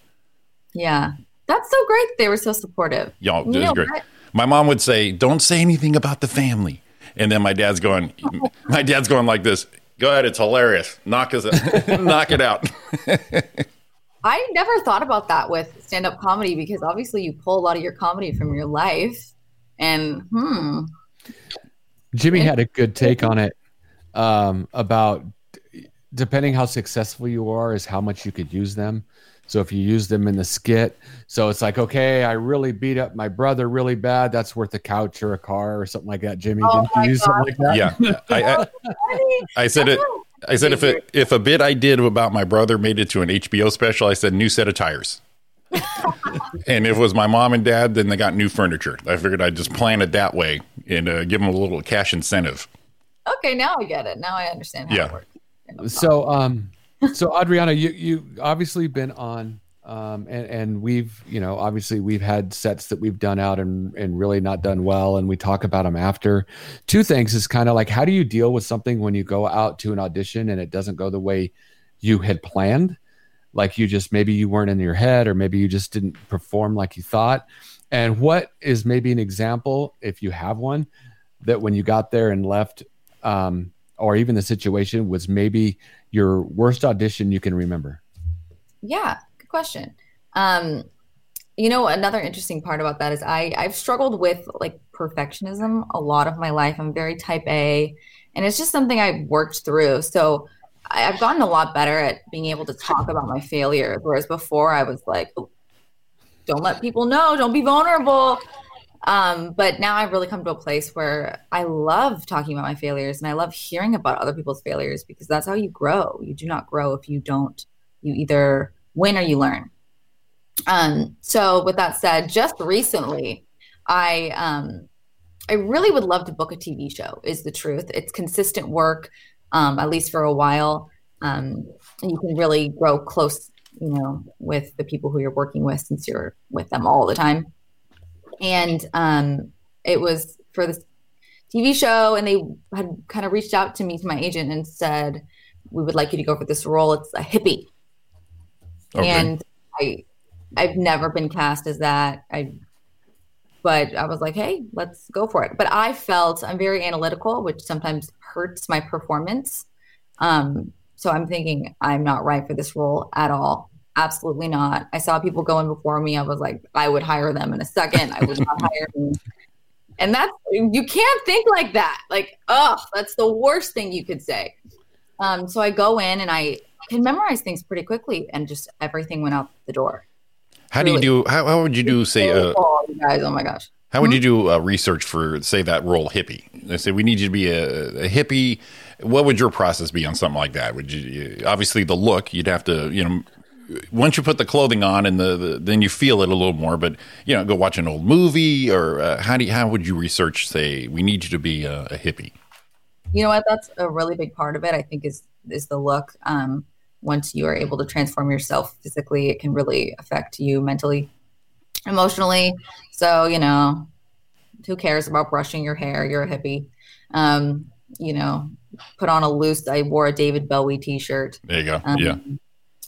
Yeah. That's so great. They were so supportive.
Y'all,
You
this
know
great.
what?
My mom would say, "Don't say anything about the family," and then my dad's going, "My dad's going like this. Go ahead, it's hilarious. Knock us, knock it out."
I never thought about that with stand up comedy because obviously you pull a lot of your comedy from your life. And hmm,
Jimmy had a good take on it um, about depending how successful you are is how much you could use them. So if you use them in the skit, so it's like, okay, I really beat up my brother really bad. That's worth a couch or a car or something like that. Jimmy,
Oh
didn't you use something like that?
yeah, I, I, I said it. I said if a if a bit I did about my brother made it to an HBO special, I said new set of tires. and if it was my mom and dad, then they got new furniture. I figured I'd just plan it that way and uh, give them a little cash incentive.
okay, now I get it. Now I understand how
Yeah.
it works.
So, um, so Audriana, you you obviously been on, um, and and we've you know obviously we've had sets that we've done out and and really not done well, and we talk about them after. Two things is kind of like how do you deal with something when you go out to an audition and it doesn't go the way you had planned, like you just maybe you weren't in your head or maybe you just didn't perform like you thought, and what is maybe an example if you have one that when you got there and left. Um, or even the situation was maybe your worst audition you can remember?
Yeah, question. Um, you know, another interesting part about that is I I've struggled with like perfectionism a lot of my life. I'm very type A, and it's just something I've worked through. So I, I've gotten a lot better at being able to talk about my failures. Whereas before, I was like, "Oh, "Don't let people know. Don't be vulnerable." Um, but now I've really come to a place where I love talking about my failures and I love hearing about other people's failures because that's how you grow. You do not grow if you don't. You either win or you learn. Um, so with that said, just recently, I um, I really would love to book a TV show. Is the truth? It's consistent work, um, at least for a while, um, and you can really grow close, you know, with the people who you're working with since you're with them all the time. And um, it was for this TV show, and they had kind of reached out to me to my agent and said, "We would like you to go for this role. It's a hippie."
Okay.
And I, I've never been cast as that. I, but I was like, hey, let's go for it. But I felt I'm very analytical, which sometimes hurts my performance. Um, so I'm thinking I'm not right for this role at all. Absolutely not. I saw people going before me. I was like, I would hire them in a second. I would not hire me. And that's you can't think like that. Like, oh, that's the worst thing you could say. Um, so I go in and I can memorize things pretty quickly, and just everything went out the door.
How do you do? How, how would you do? Say, uh,
oh, you guys, oh my gosh.
how would you do uh, research for say that role hippie? They say we need you to be a, a hippie. What would your process be on something like that? Would you obviously the look? You'd have to, you know, once you put the clothing on and the, the then you feel it a little more. But you know, go watch an old movie or uh, how do you, how would you research? Say we need you to be a, a hippie.
You know what? That's a really big part of it. I think is is the look. Um, once you are able to transform yourself physically, it can really affect you mentally, emotionally. So you know, who cares about brushing your hair? You're a hippie. Um, you know, put on a loose. I wore a David Bowie T-shirt.
There you go.
Um,
yeah.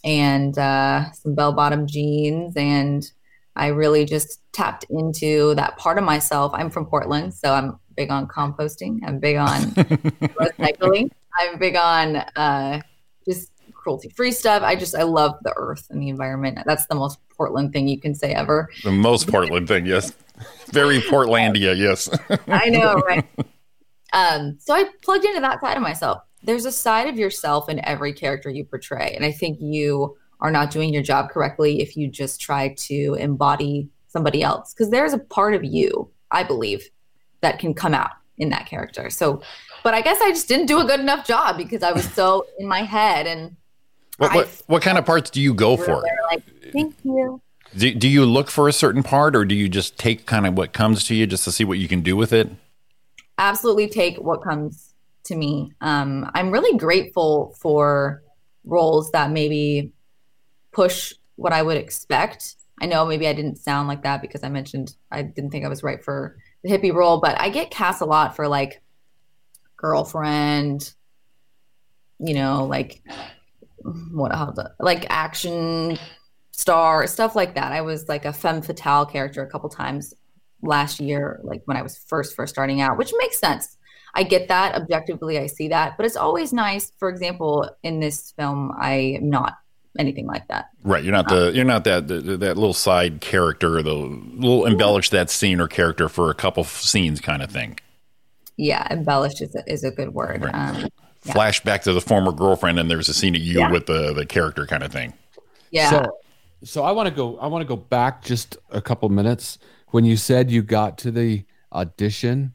And uh, some bell-bottom jeans, and I really just tapped into that part of myself. I'm from Portland, so I'm big on composting. I'm big on recycling. I'm big on uh, just cruelty-free stuff. I just I love the earth and the environment. That's the most Portland thing you can say ever.
The most Portland thing, yes. Very Portlandia, yes.
I know, right? um, so I plugged into that side of myself. There's a side of yourself in every character you portray, and I think you are not doing your job correctly if you just try to embody somebody else. Because there's a part of you, I believe, that can come out in that character. So, but I guess I just didn't do a good enough job because I was so in my head and.
What, what, what kind of parts do you go for?
Like, thank you.
Do, do you look for a certain part or do you just take kind of what comes to you just to see what you can do with it?
absolutely take what comes to me. Um, I'm really grateful for roles that maybe push what I would expect. I know maybe I didn't sound like that because I mentioned I didn't think I was right for the hippie role, but I get cast a lot for like girlfriend, you know, like what how the like action star stuff like that. I was like a femme fatale character a couple times last year, like when I was first first starting out, which makes sense. I get that objectively, I see that, but it's always nice. For example, in this film, I am not anything like that.
Right, you're not the you're not that the, that little side character, the little embellish that scene or character for a couple scenes kind of thing.
Yeah, embellished is a, is a good word.
Right.
Um, Yeah.
Flash back to the former girlfriend, and there's a scene of you
Yeah.
with the the character kind of thing.
yeah,
So, so I want to go. I want to go back just a couple minutes when you said you got to the audition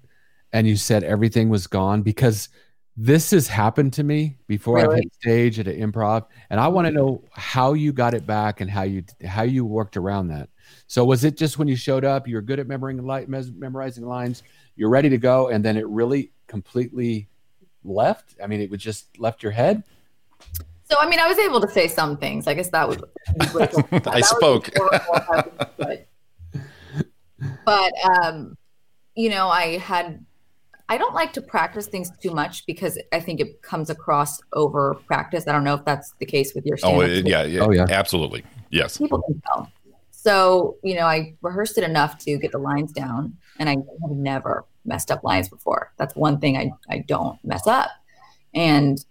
and you said everything was gone because this has happened to me before. I've hit stage at an improv, and I want to mm-hmm. know how you got it back and how you how you worked around that. So was it just when you showed up, you're good at memorizing memorizing lines, you're ready to go, and then it really completely left? I mean, it was just left your head.
So I mean, I was able to say some things. I guess that would. be grateful for that.
I
That
spoke.
horrible if I. But um, you know, I had. I don't like to practice things too much because I think it comes across over practice. I don't know if that's the case with your.
Oh, yeah, yeah,
Oh, yeah.
absolutely, yes.
people can tell. So, you know, I rehearsed it enough to get the lines down, and I have never messed up lines before. That's one thing I, I don't mess up. And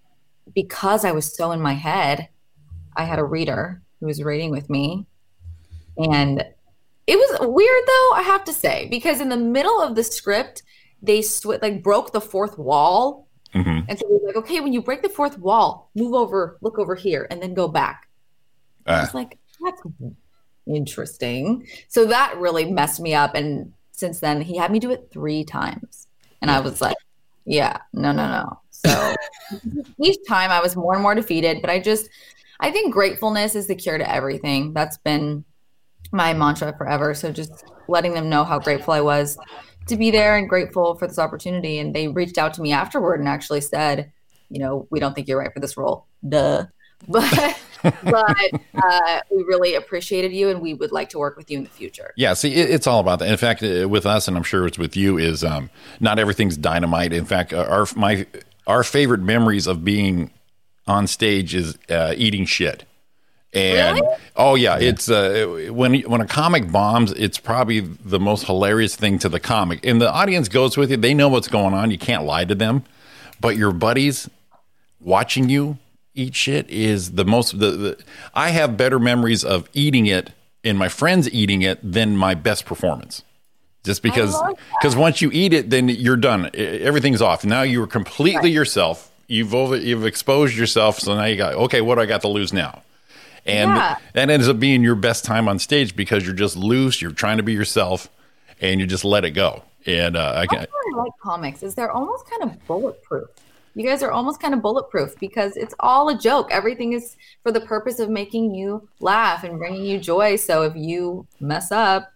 because I was so in my head, I had a reader who was reading with me. And it was weird, though, I have to say, because in the middle of the script, they sw- like broke the fourth wall.
hmm
And so we were like, okay, when you break the fourth wall, move over, look over here, and then go back. I
Uh,
was like, that's interesting. So that really messed me up. And since then, he had me do it three times. And I was like, yeah, no, no, no. So each time I was more and more defeated. But I just, I think gratefulness is the cure to everything. That's been my mantra forever. So just letting them know how grateful I was to be there and grateful for this opportunity. And they reached out to me afterward and actually said, you know, we don't think you're right for this role. Duh. But but uh, we really appreciated you and we would like to work with you in the future.
Yeah, see, it, it's all about that. In fact, uh, with us, and I'm sure it's with you, is um, not everything's dynamite. In fact, uh, our my our favorite memories of being on stage is uh, eating shit. And
Really?
oh yeah, it's uh, when when a comic bombs, it's probably the most hilarious thing to the comic, and the audience goes with you. They know what's going on. You can't lie to them, but your buddies watching you eat shit is the most. The, the I have better memories of eating it and my friends eating it than my best performance. Just because, because once you eat it, then you're done. Everything's off. Now you are completely yourself. You've over, you've exposed yourself. So now you got okay. What do I got to lose now? And
Yeah.
that ends up being your best time on stage because you're just loose. You're trying to be yourself, and you just let it go. And uh, I can,
That's what I like comics is they're almost kind of bulletproof. You guys are almost kind of bulletproof because it's all a joke. Everything is for the purpose of making you laugh and bringing you joy. So if you mess up,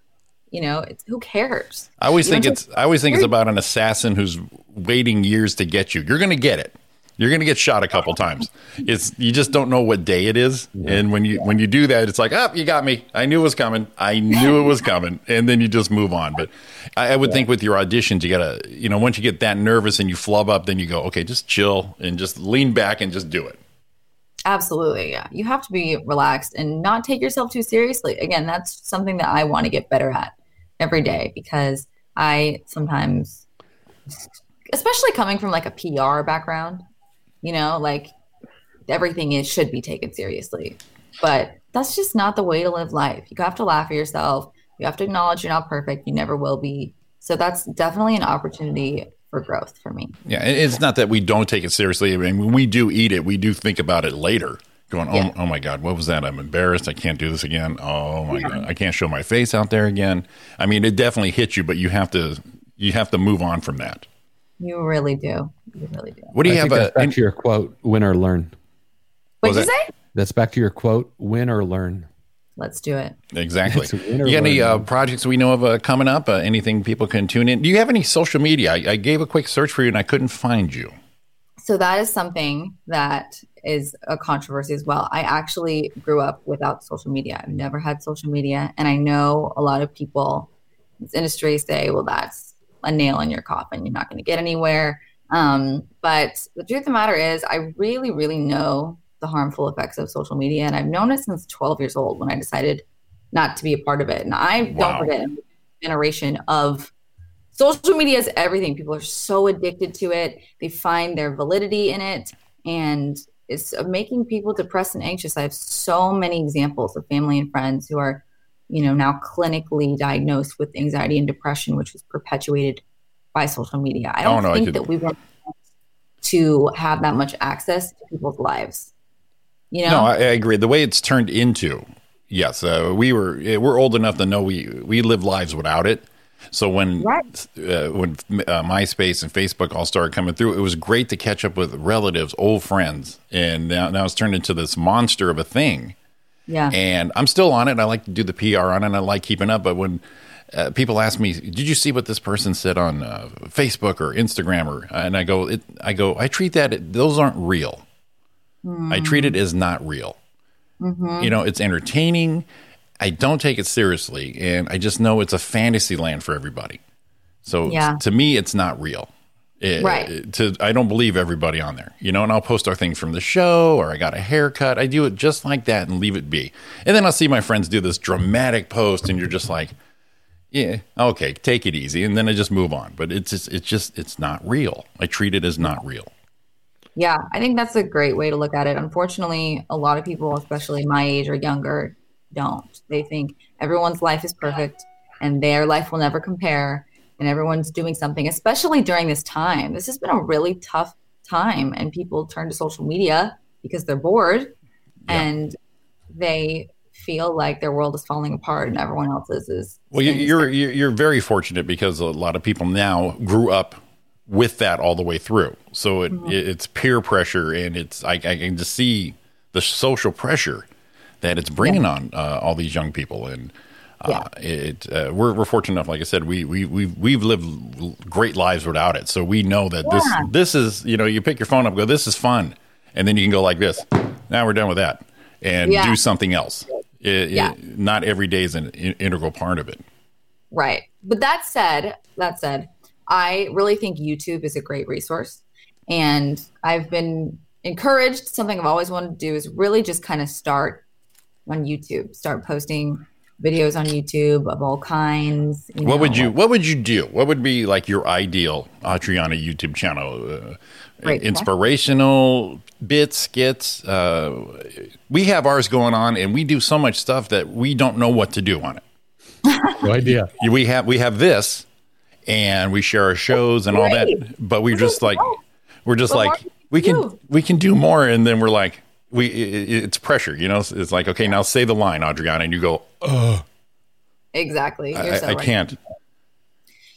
you know, it's, who cares?
I always
You
think it's I always think it's about an assassin who's waiting years to get you. You're going to get it. You're going to get shot a couple times. It's you just don't know what day it is, and when you when you do that, it's like, oh, you got me. I knew it was coming. I knew it was coming, and then you just move on. But I, I would think with your auditions, you gotta, you know, once you get that nervous and you flub up, then you go, okay, just chill and just lean back and just do it.
Absolutely. Yeah. You have to be relaxed and not take yourself too seriously. Again, that's something that I want to get better at every day because I sometimes, especially coming from like a PR background, you know, like everything is should be taken seriously. But that's just not the way to live life. You have to laugh at yourself. You have to acknowledge you're not perfect. You never will be. So that's definitely an opportunity for growth for me.
Yeah, it's not that we don't take it seriously. I mean, when we do eat it, we do think about it later. Going, oh,
Yeah.
oh my God, what was that? I'm embarrassed. I can't do this again. Oh my God, I can't show my face out there again. I mean, it definitely hits you, but you have to you have to move on from that.
You really do. You really do.
What do you
I
have?
that's
A,
back to your quote, win or learn.
What'd you
it-
say?
That's back to your quote, win or learn.
Let's do it.
exactly.
It's a winner
You got any uh, projects we know of uh, coming up? Uh, anything people can tune in? Do you have any social media? I, I gave a quick search for you and I couldn't find you.
So that is something that is a controversy as well. I actually grew up without social media. I've never had social media, and I know a lot of people in this industry say, "Well, that's a nail in your coffin. You're not going to get anywhere." Um, but the truth of the matter is, I really, really know the harmful effects of social media, and I've known it since 12 years old when I decided not to be a part of it. And I
Wow.
don't forget generation of social media is everything. People are so addicted to it. They find their validity in it, and it's making people depressed and anxious. I have so many examples of family and friends who are, you know, now clinically diagnosed with anxiety and depression, which was perpetuated by social media. I don't
Oh, no,
think
could-
that we were to have that much access to people's lives. You know,
No, I, I agree. The way it's turned into, yes, uh, we were eh, we're old enough to know we we live lives without it. So when
Right.
uh, when uh, MySpace and Facebook all started coming through, it was great to catch up with relatives, old friends, and now now it's turned into this monster of a thing.
Yeah.
And I'm still on it. I like to do the PR on it. and I like keeping up. But when uh, people ask me, "Did you see what this person said on uh, Facebook or Instagram?" or and I go, it, I go, I treat that those aren't real. I treat it as not real. You know, it's entertaining. I don't take it seriously, and I just know it's a fantasy land for everybody. So
Yeah.
to me, it's not real. It-
Right.
Eh, to I don't believe everybody on there, you know. And I'll post our things from the show, or I got a haircut. I do it just like that and leave it be. And then I'll see my friends do this dramatic post, and you're just like, yeah, okay, take it easy, and then I just move on. But it's just, it's just, it's not real. I treat it as not real.
Yeah, I think that's a great way to look at it. Unfortunately, a lot of people, especially my age or younger, don't. They think everyone's life is perfect and their life will never compare, and everyone's doing something, especially during this time. This has been a really tough time, and people turn to social media because they're bored and they feel like their world is falling apart and everyone else's is.
Well, you, you're, you're you're very fortunate because a lot of people now grew up with that all the way through. So it, it it's peer pressure, and it's I, I can just see the social pressure that it's bringing on uh, all these young people. And
Yeah.
Uh, it uh, we're we're fortunate enough, like I said, we we we've we've lived great lives without it, so we know that
Yeah.
this this is you know you pick your phone up, go this is fun, and then you can go like this. Now we're done with that, and
Yeah.
do something else. It,
Yeah.
it, not every day is an in- integral part of it.
Right. But that said, that said, I really think YouTube is a great resource. And I've been encouraged, something I've always wanted to do is really just kind of start on YouTube, start posting videos on YouTube of all kinds.
What
know,
would you What would you do? What would be like your ideal Audriana YouTube channel? Uh,
Great.
inspirational bits, skits. Uh, we have ours going on, and we do so much stuff that we don't know what to do on it.
No idea.
We have we have this, and we share our shows and all that. But we're just like we're just
What more
like we can
do?
we can do more, and then we're like we it, it's pressure, you know. It's like okay, now say the line, Audriana, and you go,
Exactly. You're
I,
so
I
right.
can't.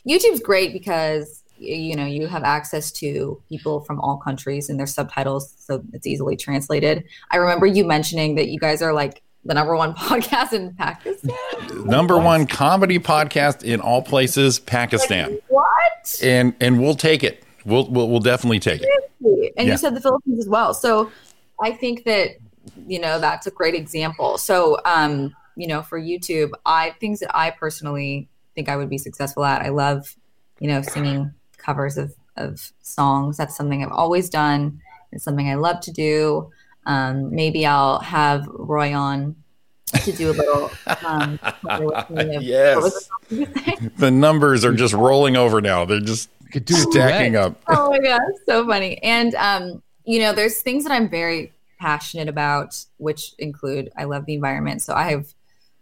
YouTube's great because you know you have access to people from all countries and their subtitles, so it's easily translated. I remember you mentioning that you guys are like the number one podcast in Pakistan.
Number one comedy podcast in all places, Pakistan,
What?
and and we'll take it. We'll we'll, we'll definitely take it.
And
Yeah.
you said the Philippines as well. So I think that you know that's a great example. So um, you know, for YouTube, I things that I personally think I would be successful at. I love, you know, singing covers of of songs. That's something I've always done. It's something I love to do. Um, maybe I'll have Roy on to do a little. Um, with me
Yes.
what was the song you sang?
The numbers are just rolling over now. They're just
You could do
stacking
duet.
up.
oh my god so funny and um you know there's things that i'm very passionate about which include i love the environment. So i have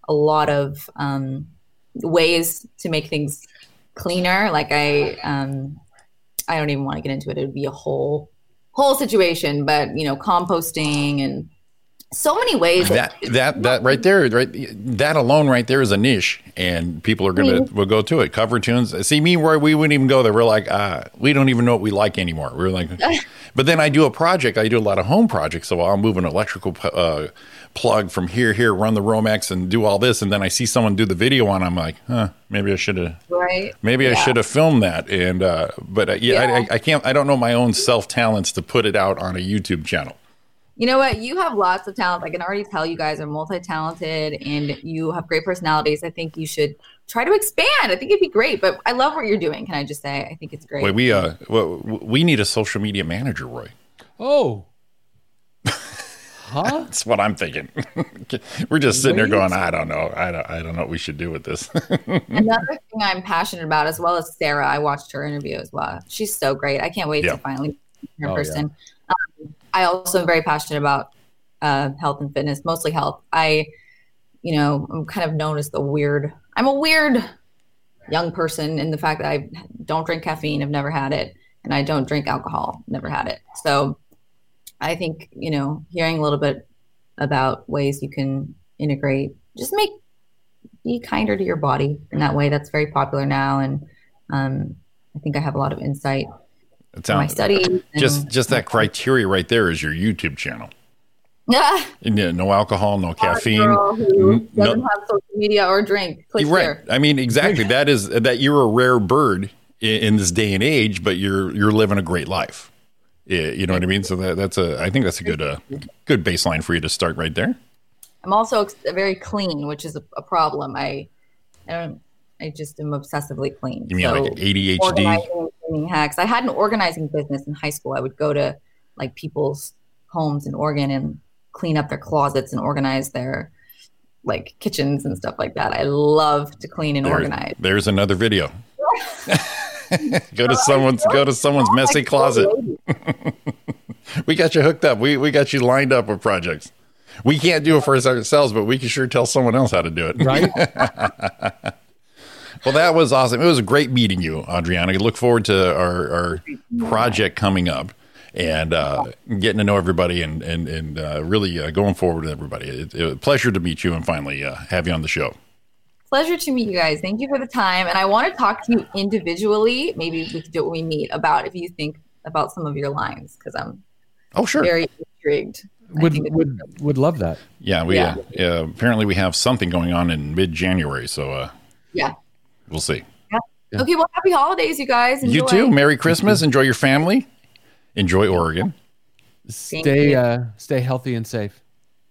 a lot of um ways to make things cleaner. Like i um i don't even want to get into it. It would be a whole whole situation but you know composting and so many ways
That that that right there, right that alone right there is a niche, and people are gonna will go to it. Cover tunes. See me, Roy, we wouldn't even go there. We're like, uh, we don't even know what we like anymore. We're like, but then I do a project. I do a lot of home projects, so I'll move an electrical uh, plug from here, here, run the Romex, and do all this, and then I see someone do the video on. I'm like, huh, maybe I should have.
right
Maybe I should have filmed that, and uh, but uh, yeah,
Yeah.
I, I, I can't. I don't know my own self talents to put it out on a YouTube channel.
You know what? You have lots of talent. I can already tell you guys are multi talented and you have great personalities. I think you should try to expand. I think it'd be great. But I love what you're doing. Can I just say? I think it's great.
Wait, we uh, w- w- we need a social media manager, Roy.
Oh. Huh?
That's what I'm thinking. We're just sitting there going, I don't know, I don't, I don't know what we should do with this.
Another thing I'm passionate about, as well as Sarah, I watched her interview as well. She's so great. I can't wait
Yeah.
to finally meet her
Oh,
person. Um, I also am very passionate about uh, health and fitness, mostly health. I, you know, I'm kind of known as the weird. I'm a weird young person in the fact that I don't drink caffeine. I've never had it, and I don't drink alcohol. Never had it. So, I think you know, hearing a little bit about ways you can integrate, just make be kinder to your body in that way. That's very popular now, and um, I think I have a lot of insight
It
my studies. and-
just just that criteria right there is your YouTube channel.
Ah,
yeah, no alcohol, no caffeine.
who
no-
doesn't have social media or drink. Click
right.
here.
I mean, exactly. That is that you're a rare bird in, in this day and age, but you're you're living a great life. Yeah, you know what I mean. So that, that's a I think that's a good uh, good baseline for you to start right there.
I'm also very clean, which is a, a problem. I, I. I just am obsessively clean.
You mean
So
like ADHD?
Organizing and cleaning hacks. I had an organizing business in high school. I would go to like people's homes in Oregon and clean up their closets and organize their like kitchens and stuff like that. I love to clean and
There-
organize.
There's another video. go to someone's go to someone's messy closet. We got you hooked up. We we got you lined up with projects. We can't do it for ourselves, but we can sure tell someone else how to do it.
Right?
Well, that was awesome. It was a great meeting you, Audriana. I look forward to our, our project coming up and uh, getting to know everybody and and and uh, really uh, going forward with everybody. It, it was a pleasure to meet you and finally uh, have you on the show.
Pleasure to meet you guys. Thank you for the time. And I want to talk to you individually. Maybe we could do it when we meet about if you think about some of your lines because I'm
Oh, sure.
very intrigued.
Would would would love that.
Yeah, we
Yeah.
Uh, uh, apparently we have something going on in mid January, so uh,
yeah.
We'll see.
Yeah.
Okay, well, happy holidays, you guys.
You too. Merry Christmas. Enjoy your family. Enjoy Oregon.
Stay uh, stay healthy and safe.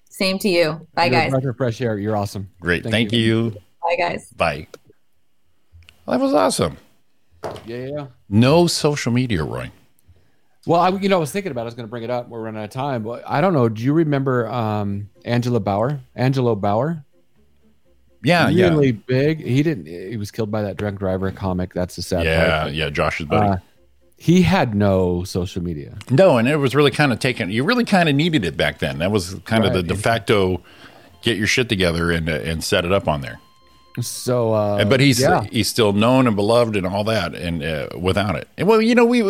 Same to you. Bye,
You're
guys.
breath of fresh air. You're awesome.
Great. Thank, you.
Bye, guys.
Bye. That was awesome.
Yeah, yeah. yeah.
No social media, Roy.
Well, I, you know, I was thinking about. it. I was going to bring it up. We're running out of time, but I don't know. Do you remember um, Angela Bauer? Angelo Bauer,
Yeah,
really big. He didn't. He was killed by that drunk driver comic. That's the sad
yeah,
part.
yeah, yeah. Josh's buddy.
Uh, he had no social media.
no, and it was really kind of taken. You really kind of needed it back then. That was kind of the de facto get your shit together and uh, and set it up on there.
So, uh,
but he's
yeah.
he's still known and beloved and all that, and uh, without it, and well, you know, we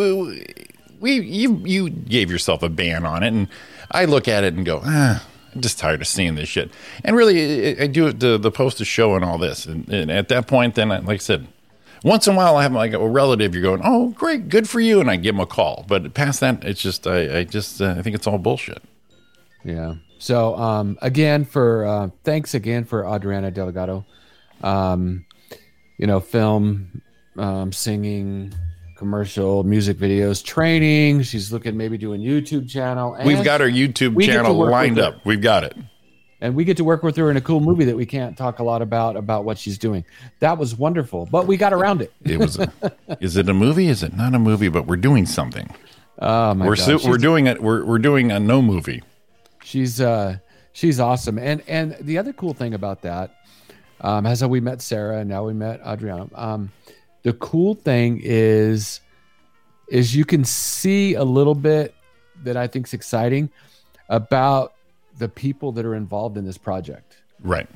we you you gave yourself a ban on it, and I look at it and go, ah, I'm just tired of seeing this shit. And really, I, do the the post a show and all this, and, and at that point, then, like I said, once in a while, I have like a relative. You're going, oh, great, good for you, and I give them a call. But past that, it's just I, I just uh, I think it's all bullshit.
Yeah. So um, again, for uh, thanks again for Audriana Delegato. Um, you know, film, um, singing, commercial, music videos, training. She's looking maybe doing YouTube channel. And,
We've got our YouTube
we get to
channel lined up. We've got it.
and we get to work with her in a cool movie that we can't talk a lot about about what she's doing. That was wonderful, but we got around it.
It was. A, is it a movie? Is it not a movie? But we're doing something.
Oh my
we're
god,
we're doing it. We're we're doing a no movie.
she's uh she's awesome. And and the other cool thing about that, um, as how we met Sarah and now we met Audriana. Um, the cool thing is is you can see a little bit that I think is exciting about the people that are involved in this project.
Right.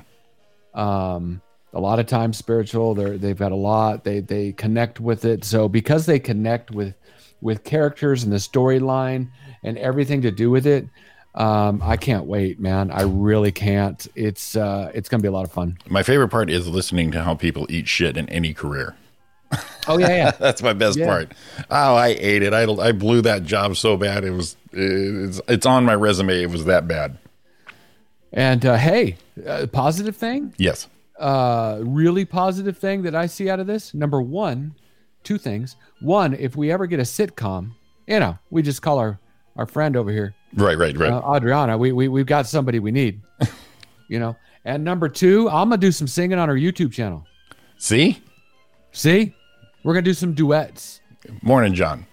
um a lot of times spiritual they're they've got a lot they they connect with it so because they connect with with characters and the storyline and everything to do with it um i can't wait man i really can't it's uh it's gonna be a lot of fun
My favorite part is listening to how people eat shit in any career.
Oh yeah yeah
That's my best
Yeah.
part. Oh, I ate it. I, I blew that job so bad. It was it's, it's on my resume. It was that bad.
and uh hey uh, positive thing
Yes.
uh really positive thing that i see out of this number one two things one if we ever get a sitcom you know we just call our our friend over here
Right. Right. Right.
uh, Audriana, we, we we've got somebody we need, you know. And number two, I'm gonna do some singing on our YouTube channel.
See.
See, we're gonna do some duets.
Morning, John.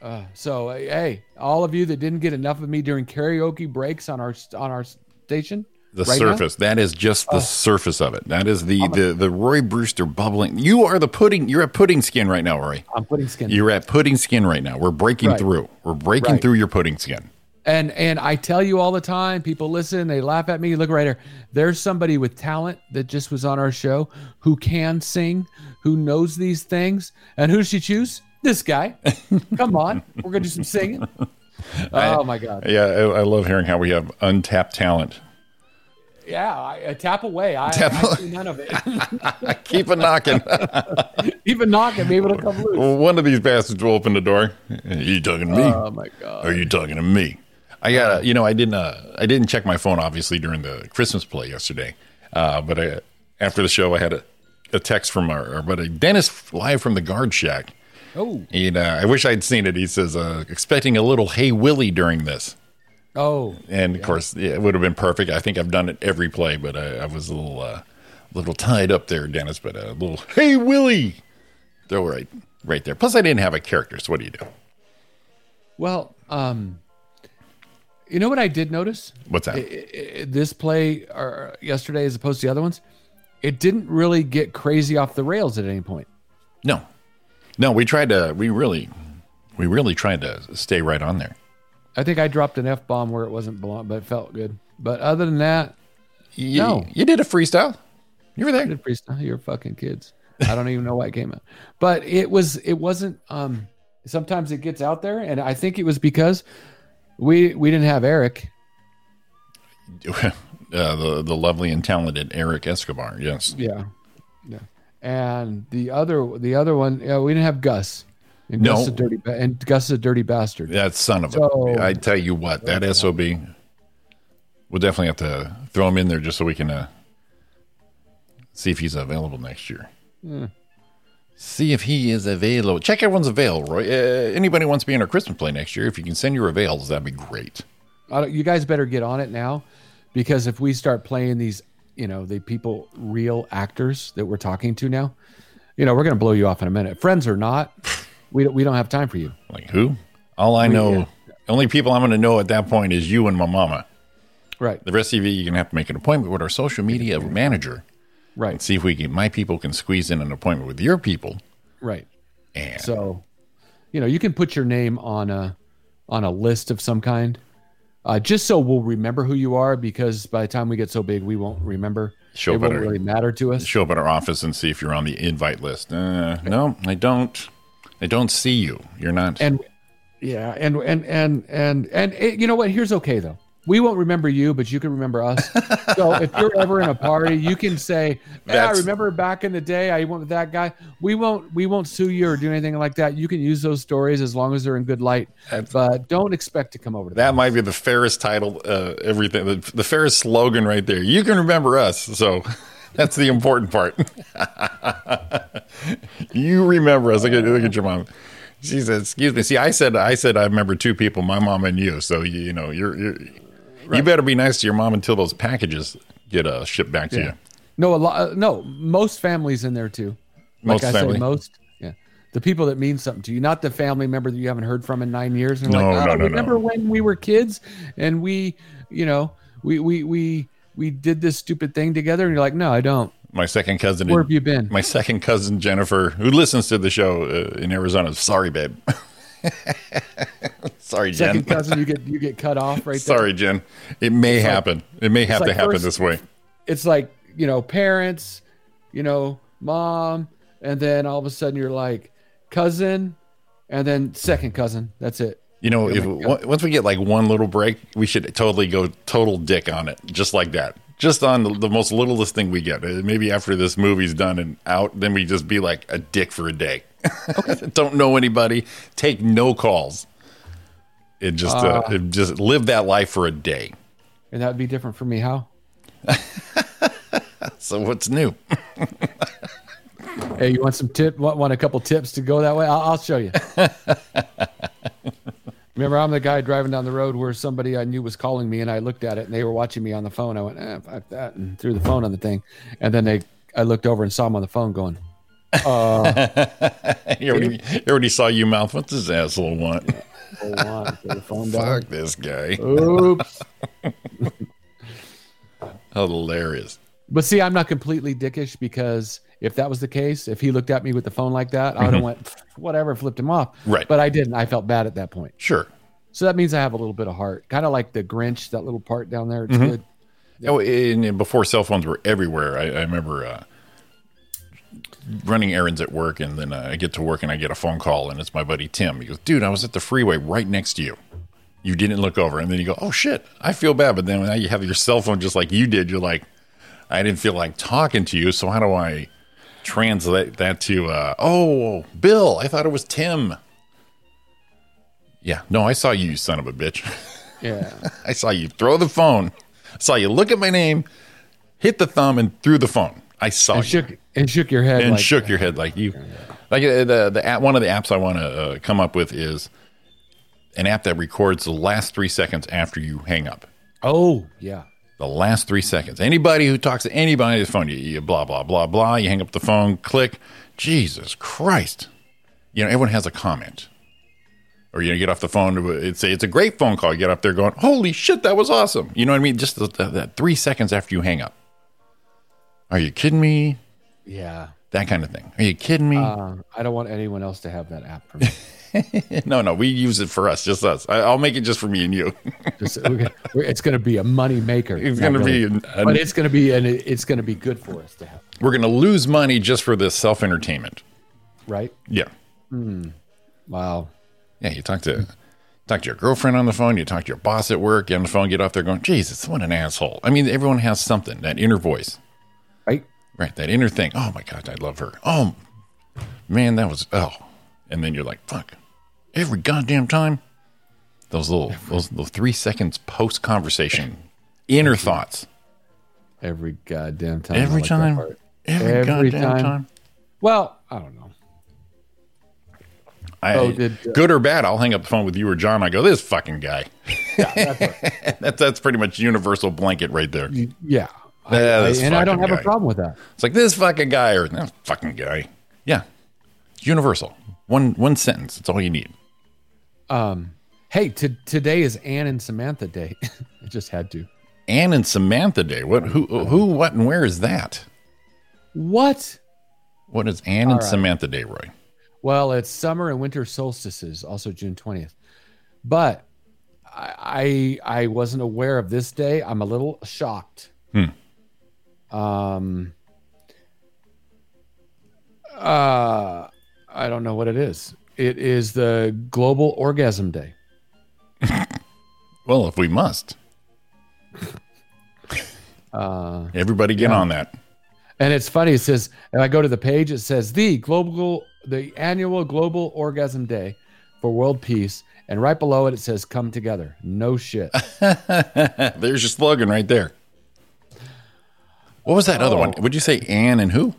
Uh, so hey, all of you that didn't get enough of me during karaoke breaks on our on our station,
The
right now?
surface. That is just the surface of it. That is the, the the Roy Brewster bubbling. You are the pudding. You're at pudding skin right now, Roy.
I'm putting skin.
You're at pudding skin right now. We're breaking
Right.
through. We're breaking
Right.
through your pudding skin.
And and I tell you all the time, people listen, they laugh at me. Look right here. There's somebody with talent that just was on our show who can sing, who knows these things. And who does she choose? This guy. Come on. We're gonna do some singing. Oh my god.
Yeah, I, I love hearing how we have untapped talent.
Yeah, I, uh, tap away. I,
Tap
I see none of it.
Keep a knocking.
Even knocking, maybe it'll come loose.
One of these bastards will open the door. Are you talking to me?
Oh my god.
Are you talking to me? I got you know I didn't uh, I didn't check my phone obviously during the Christmas play yesterday, uh, but I, after the show I had a, a text from our, our buddy Dennis live from the guard shack.
Oh,
And uh, I wish I'd seen it. He says uh, expecting a little hey Willie during this,
oh,
and of course yeah, it would have been perfect. I think I've done it every play, but I, I was a little uh, little tied up there, Dennis. But a little hey Willie, throw right right there. Plus I didn't have a character, so what do you do?
well, um, you know what I did notice?
What's that?
I- I- this play or yesterday, as opposed to the other ones, it didn't really get crazy off the rails at any point.
No, no, we tried to. We really, we really tried to stay right on there.
I think I dropped an f bomb where it wasn't belong, but it felt good. But other than that,
You,
No.
you did a freestyle. You were
I
there.
did freestyle. You're fucking kids. I don't even know why it came out, but it was. It wasn't. Um, sometimes it gets out there, and I think it was because we we didn't have Eric.
uh, the the lovely and talented Eric Escobar. Yes.
Yeah, yeah. And the other the other one, yeah, we didn't have Gus. And
No.
Gus is a dirty ba- and Gus is a dirty bastard.
That son of
So-
a. I tell you what, that sob. We'll definitely have to throw him in there just so we can uh, see if he's available next year. See if he is available. Check everyone's avail, Roy. Uh, anybody wants to be in our Christmas play next year? If you can send your avails, that'd be great.
I you guys better get on it now because if we start playing these, you know, the people, real actors that we're talking to now, you know, we're going to blow you off in a minute. Friends or not, we don't, we don't have time for you.
Like who? All I know, only people I'm going to know at that point is you and my mama.
Right.
The rest of you, you're going to have to make an appointment with our social media manager
Right.
and see if we can, my people can squeeze in an appointment with your people.
Right.
And
So, you know, you can put your name on a on a list of some kind, uh, just so we'll remember who you are. Because by the time we get so big, we won't remember.
Show
it won't really matter to us.
show up at our office and see if you're on the invite list. Uh, no, I don't. I don't see you. You're not.
And yeah, and and and and and it, you know what? Here's okay though. We won't remember you, but you can remember us. so if you're ever in a party, you can say, "Yeah, I remember back in the day, I went with that guy." We won't we won't sue you or do anything like that. You can use those stories as long as they're in good light, but don't expect to come over to
that might be the fairest title, uh, everything, the, the fairest slogan right there. You can remember us. So that's the important part. you remember us. Look at, look at your mom. She said, "Excuse me." See, I said, I said, I remember two people, my mom and you. So you, you know, you're, you're you better be nice to your mom until those packages get uh, shipped back to
Yeah.
you.
No, a lot. No, most families in there too. Like
Most
I
family.
say, most. Yeah, the people that mean something to you, not the family member that you haven't heard from in nine years. And
No,
like,
no,
"Oh,
no,
Remember
no.
when we were kids and we, you know, we we we we did this stupid thing together, and you're like, no, I don't.
My second cousin.
Where have you been?
My second cousin Jennifer, who listens to the show uh, in Arizona. Sorry, babe. Sorry, Jen.
Second cousin, you get you get cut off right there.
Sorry, Jen. It may happen. it may have
like
to happen
first-
this way.
It's like you know, parents, you know, mom, and then all of a sudden you're like cousin, and then second cousin. That's it.
You know, if once we get like one little break, we should totally go total dick on it, just like that. Just on the, the most littlest thing we get. Maybe after this movie's done and out, then we just be like a dick for a day. Don't know anybody. Take no calls. It just, uh,
Ah.
it just live that life for a day.
And that would be different for me. How?
So what's new?
Hey, you want some tip? Want, want a couple tips to go that way? I'll, I'll show you. Remember, I'm the guy driving down the road where somebody I knew was calling me, and I looked at it, and they were watching me on the phone. I went, eh, fuck that, and threw the phone on the thing. And then they, I looked over and saw him on the phone, going,
he, already, he already saw you mouth. What's this asshole want?
"Hold the phone down.
Fuck this guy.
Oops.
Hilarious.
But see, I'm not completely dickish because if that was the case, if he looked at me with the phone like that, I would have went, whatever, flipped him off.
Mm-hmm. Right.
But I didn't. I felt bad at that point.
Sure.
So that means I have a little bit of heart, kind of like the Grinch, that little part down there. It's
Mm-hmm.
good.
Oh, and, and before cell phones were everywhere, I, I remember uh, running errands at work, and then uh, I get to work and I get a phone call, and it's my buddy Tim. He goes, "Dude, I was at the freeway right next to you. You didn't look over." And then you go, "Oh shit, I feel bad." But then now you have your cell phone just like you did. You're like, "I didn't feel like talking to you, so how do I translate that to?" Uh, oh, Bill, I thought it was Tim. Yeah, no, I saw you, you son of a bitch.
Yeah.
I saw you throw the phone. I saw you look at my name, hit the thumb, and threw the phone. I saw
and
you
shook and shook your head
and
like,
shook your head like you. Like uh, the the app, one of the apps I want to uh, come up with is an app that records the last three seconds after you hang up.
oh yeah,
The last three seconds. Anybody who talks to anybody on the phone, you, you blah blah blah blah. You hang up the phone, click. Jesus Christ! You know everyone has a comment. Or you know, get off the phone. It's a, it's a great phone call. You get up there going, "Holy shit, that was awesome!" You know what I mean? Just the, the, that three seconds after you hang up. Are you kidding me?
yeah.
That kind of thing. Are you kidding me?
Uh, I don't want anyone else to have that app for me.
no, no, we use it for us, just us. I, I'll make it just for me and you.
Just, we're, we're- it's going to be a money maker.
It's going to be,
really.
an,
but it's going to be, and it's going to be good for us to have,
we're going to lose money just for this self entertainment.
right?
Yeah,
Wow.
yeah. You talk to talk to your girlfriend on the phone. You talk to your boss at work. Get on the phone. Get off there going, Jesus, what an asshole. I mean, everyone has something that inner voice,
Right?
That inner thing. Oh my god, I love her. Oh man, that was oh, and then you're like, fuck. Every goddamn time, those little those little three seconds post conversation Inner thoughts.
Every goddamn time.
Every
like
time. Every,
Every
goddamn
time.
time.
Well, I don't know.
I,
Oh, did, uh,
good or bad, I'll hang up the phone with you or John. I go, this fucking guy. Yeah, that's, that's pretty much universal blanket right there.
Yeah. I-
Yeah,
I- and I don't have
guy.
a problem with that.
It's like this fucking guy or that fucking guy. Yeah, universal. One one sentence. That's all you need. Um.
Hey, t- today is Anne and Samantha Day. I just had to.
Anne and Samantha Day. What? Who? Who? What? And where is that?
What?
What is Anne and
right.
Samantha Day, Roy?
Well, it's summer and winter solstices, also June twentieth. But I, I I wasn't aware of this day. I'm a little shocked. Um. Uh, I don't know what it is. It is the Global Orgasm Day.
Well, if we must,
Uh,
everybody get on that.
And it's funny. It says, and I go to the page, it says the global, the annual Global Orgasm Day for World Peace, and right below it, it says "Come together." No shit.
There's your slogan right there. What was that other one?
Oh.
Would you say Anne and who?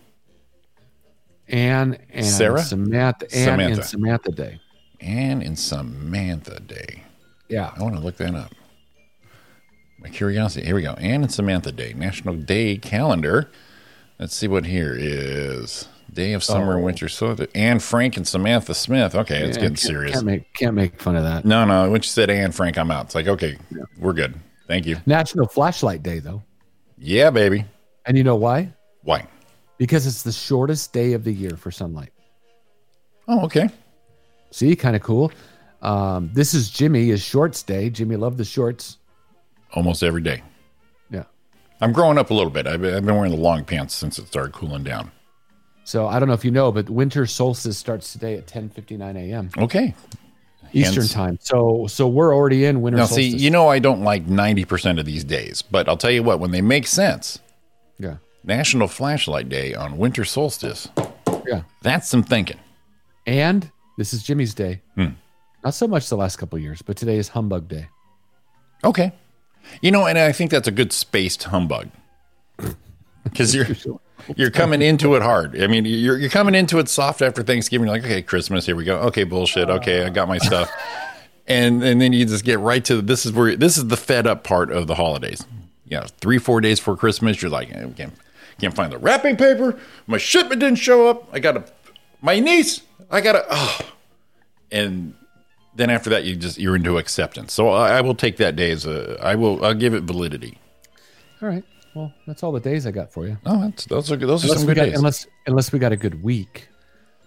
Anne and
Sarah?
Samantha. Anne
Samantha.
and Samantha Day.
Anne and Samantha Day.
Yeah.
I want to look that up. My curiosity. Here we go. Anne and Samantha Day, National Day Calendar. Let's see what here is. Day of summer and winter. So Anne Frank and Samantha Smith. Okay, it's
Yeah,
getting
can't-
serious.
Can't make can't make fun of that.
no, no. When you said Anne Frank, I'm out. It's like, okay, we're good. Thank you.
National Flashlight Day, though,
Yeah, baby.
And you know why?
Why?
Because it's the shortest day of the year for sunlight.
Oh, okay.
See, kind of cool. Um, this is Jimmy, his shorts day. Jimmy loved the shorts.
Almost every day.
Yeah.
I'm growing up a little bit. I've been, I've been wearing the long pants since it started cooling down.
So I don't know if you know, but winter solstice starts today at 10:59 a.m.
Okay.
Eastern
Hence-
time. So so we're already in winter
Now,
solstice.
see, you know, I don't like 90% of these days, but I'll tell you what, when they make sense,
yeah,
National Flashlight Day on winter solstice,
yeah.
that's some thinking.
And this is Jimmy's day.
Hmm.
Not so much the last couple of years, but today is humbug day.
Okay. You know, and I think that's a good spaced humbug. Because you're you're coming into it hard. I mean, you're you're coming into it soft after Thanksgiving. You're like, okay, Christmas, here we go. Okay, bullshit. Okay, I got my stuff. And and then you just get right to this is where this is the fed up part of the holidays. You know, three four days before Christmas, you're like, I can't can't find the wrapping paper. My shipment didn't show up. I got to my niece. I got to. Oh. And then after that, you just you're into acceptance. So I, I will take that day as a. I will. I'll give it validity.
All right. Well, that's all the days I got for you.
Oh, that's, those are good. Those are some good
got
days.
unless unless we got a good week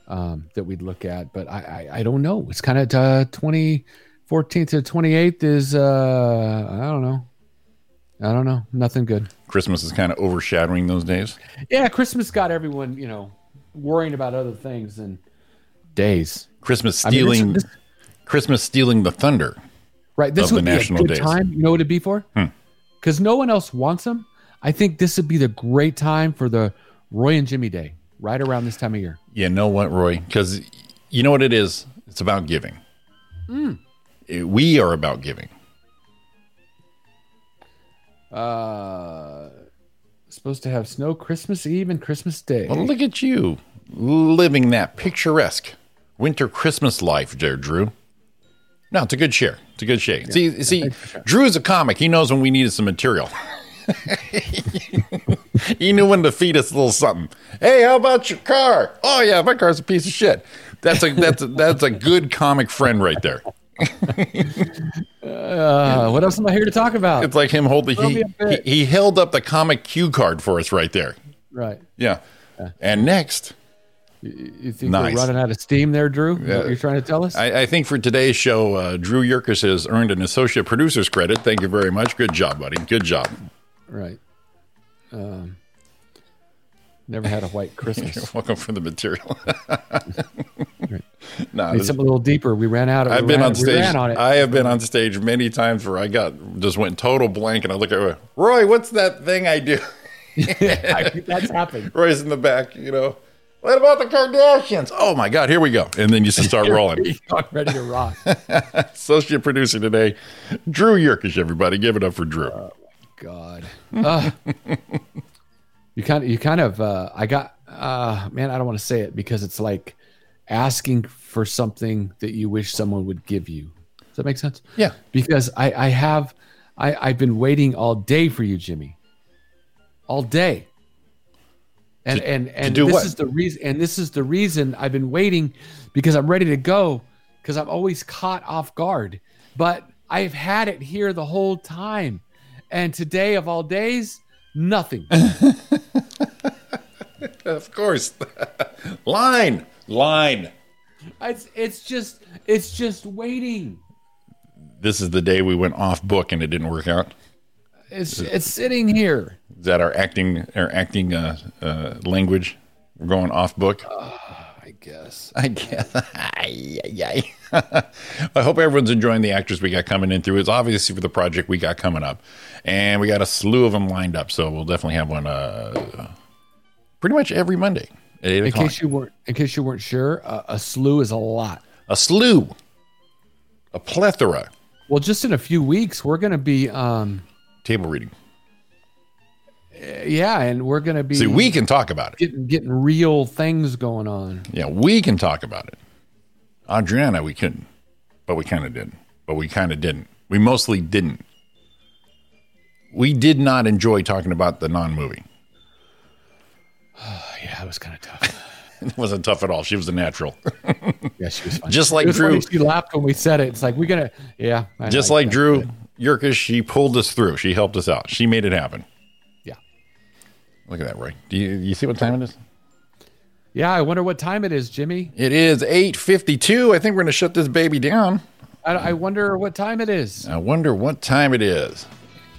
um, that we'd look at, but I I, I don't know. It's kind of uh, 20, 14th to twenty eighth is uh I don't know. I don't know. Nothing good.
Christmas is kind of overshadowing those days.
Yeah, Christmas got everyone you know worrying about other things and days.
Christmas
I mean, this-
stealing. Christmas stealing the thunder.
Right. This would be a good
days. Hmm.
time. You know what it'd be for? Because no one else wants them. I think this would be the great time for the Roy and Jimmy Day, right around this time of year.
You know what, Roy? Because you know what it is. It's about giving.
Hmm.
Eh, We are about giving.
Uh, supposed to have snow Christmas Eve and Christmas Day.
Well, look at you living that picturesque winter Christmas life, there, Drew. No, it's a good share. It's a good share. see, see, Drew is a comic. He knows when we needed some material. he knew when to feed us a little something. Hey, how about your car? Oh yeah, my car's a piece of shit. That's a that's a, that's a good comic friend right there.
Uh, what else am I here to talk about?
It's like him holding. He, he he held up the comic cue card for us right there.
right.
Yeah. And next,
You think
Nice.
we're running out of steam there, Drew?
Yeah.
what you're trying to tell us?
I, I think for today's show, uh, Drew Yerkes has earned an associate producer's credit. Thank you very much. Good job, buddy. Good job.
right. Um, never had a white Christmas.
Welcome for the material. no, this-
a little deeper. We ran out. Of,
I've been
ran-
on stage.
on.
I have been on stage many times where I got just went total blank, and I look at Roy. What's that thing I do?
That's happened.
Roy's in the back. You know. What about the Kardashians? Oh my God! Here we go, and then you just start rolling.
Ready to rock.
Associate producer today, Drew Yerkish. Everybody, give it up for Drew.
God. Uh, you kind of, you kind of, uh, I got, uh, man, I don't want to say it because it's like asking for something that you wish someone would give you. Does that make sense?
Yeah.
Because I, I have, I, I've been waiting all day for you, Jimmy. All day. And
To-
and and
do
this
what?
is the reason. And this is the reason I've been waiting because I'm ready to go because I'm always caught off guard. But I've had it here the whole time, and today of all days, nothing.
Of course. line. Line.
it's it's just it's just waiting.
This is the day we went off book and it didn't work out.
It's it's sitting here.
Is that our acting our acting uh, uh, language? We're going off book.
I guess.
I guess. I hope everyone's enjoying the actors we got coming in through. It's obviously for the project we got coming up, and we got a slew of them lined up. So we'll definitely have one uh, pretty much every Monday
In
o'clock.
case you weren't in case you weren't sure, uh, a slew is a lot.
a slew, a plethora.
Well, just in a few weeks, we're going to be, um,
Table reading.
yeah, and we're going to be
See, we can talk about it.
getting getting real things going on.
Yeah, we can talk about it. Audriana, we couldn't, but we kind of did. But we kind of didn't. We mostly didn't. We did not enjoy talking about the non-movie.
Yeah, it was kind of tough.
It wasn't tough at all. She was a natural.
Yeah, she was fine.
Just like Drew.
She laughed when we said it. It's like we're gonna, yeah. I
Just
like
like
that.
Drew Yerkes, she pulled us through. She helped us out. She made it happen.
Yeah,
Look at that, Roy. Do you, you see what time it is?
yeah. I wonder what time it is, Jimmy.
It is 8.52. I think we're going to shut this baby down.
I, I wonder what time it is.
I wonder what time it is.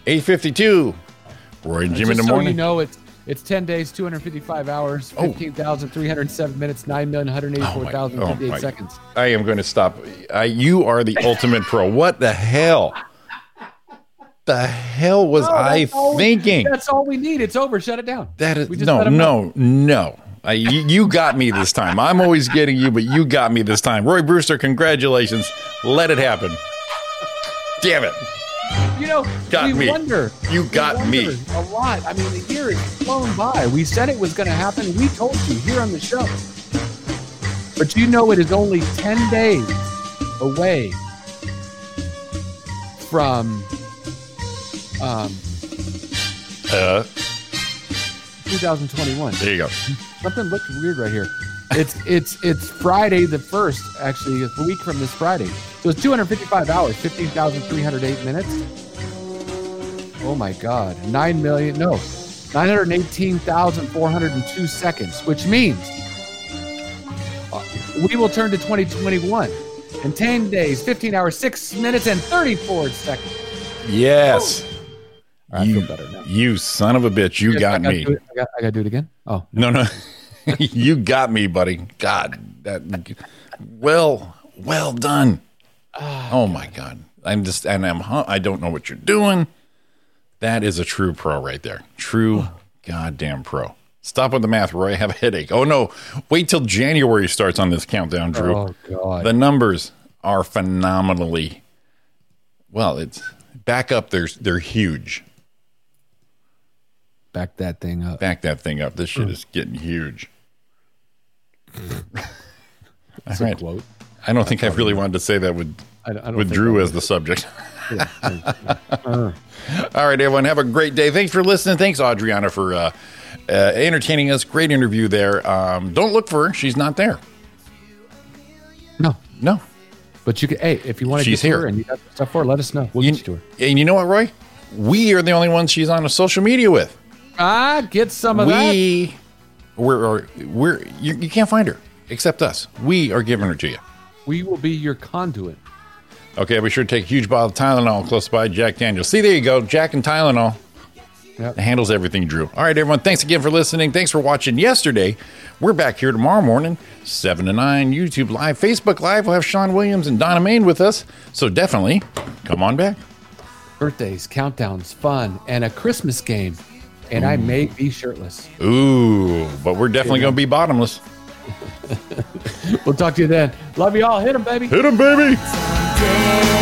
8.52. Roy and Jimmy in
Just
the
so
morning.
you know, it's it's ten days, two hundred fifty-five hours,
Oh.
fifteen thousand three hundred seven minutes, nine million one hundred eighty-four thousand
Oh, oh
fifty-eight
my-
seconds.
I am going to stop. I, you are the ultimate pro. What the hell? The hell was
Oh,
I
that's all we-
thinking?
That's all we need. It's over. Shut it down.
That is no, no, no. I, you, you got me this time. I'm always getting you, but you got me this time. Roy Brewster, congratulations. Let it happen. Damn it.
You know,
Got
we
me.
wonder.
You got me.
A lot. I mean, the year is flown by. We said it was going to happen. We told you here on the show. But you know, it is only 10 days away from um,
Uh,
2021.
there you go.
Something looked weird right here. It's it's it's Friday the first. Actually, a week from this Friday. So it's 255 hours, 15,308 minutes. Oh my God, nine million no, 918,402 seconds, which means uh, we will turn to 2021 in 10 days, 15 hours, six minutes, and 34 seconds.
Yes.
All right, I
you,
feel better now.
you son of a bitch. You
Yes,
got me.
it- I got, I got to do it again. Oh,
No, no. you got me, buddy. God, that well, well done. Ah, oh my God. I'm just and I'm I don't know what you're doing. That is a true pro right there. True goddamn pro. Stop with the math, Roy. I have a headache. Oh no. Wait till January starts on this countdown, Drew.
oh God.
The numbers are phenomenally well, it's back up, there's they're huge.
Back that thing up.
Back that thing up. This shit hmm. is getting huge.
That's
All
a
right.
quote.
I don't think I really wanted to say that with
I, I don't
with Drew as the subject.
Uh,
All right, everyone, have a great day. Thanks for listening. Thanks, Audriana, for uh, uh, entertaining us. Great interview there. Um, don't look for her; she's not there.
no,
No.
but you can. Hey, if you want to
She's
get to
here.
her and you got stuff for her, let us know. We'll
You,
get you to her.
and you know what, Roy? We are the only ones she's on a social media with.
Ah, get some of that.
We, we're, we're you, you can't find her except us. We are giving her to you.
We will be your conduit.
Okay, be sure to take a huge bottle of Tylenol close by Jack Daniels. See, there you go, Jack and Tylenol.
Yep.
It handles everything, Drew. All right, everyone. Thanks again for listening. Thanks for watching yesterday. We're back here tomorrow morning, 7 to 9, YouTube Live, Facebook Live. We'll have Sean Williams and Donna Main with us. So definitely come on back.
Birthdays, countdowns, fun, and a Christmas game. And I may be shirtless.
Ooh, but we're definitely going to be bottomless.
we'll talk to you then. Love you all. Hit him, baby.
Hit him, baby.
Someday,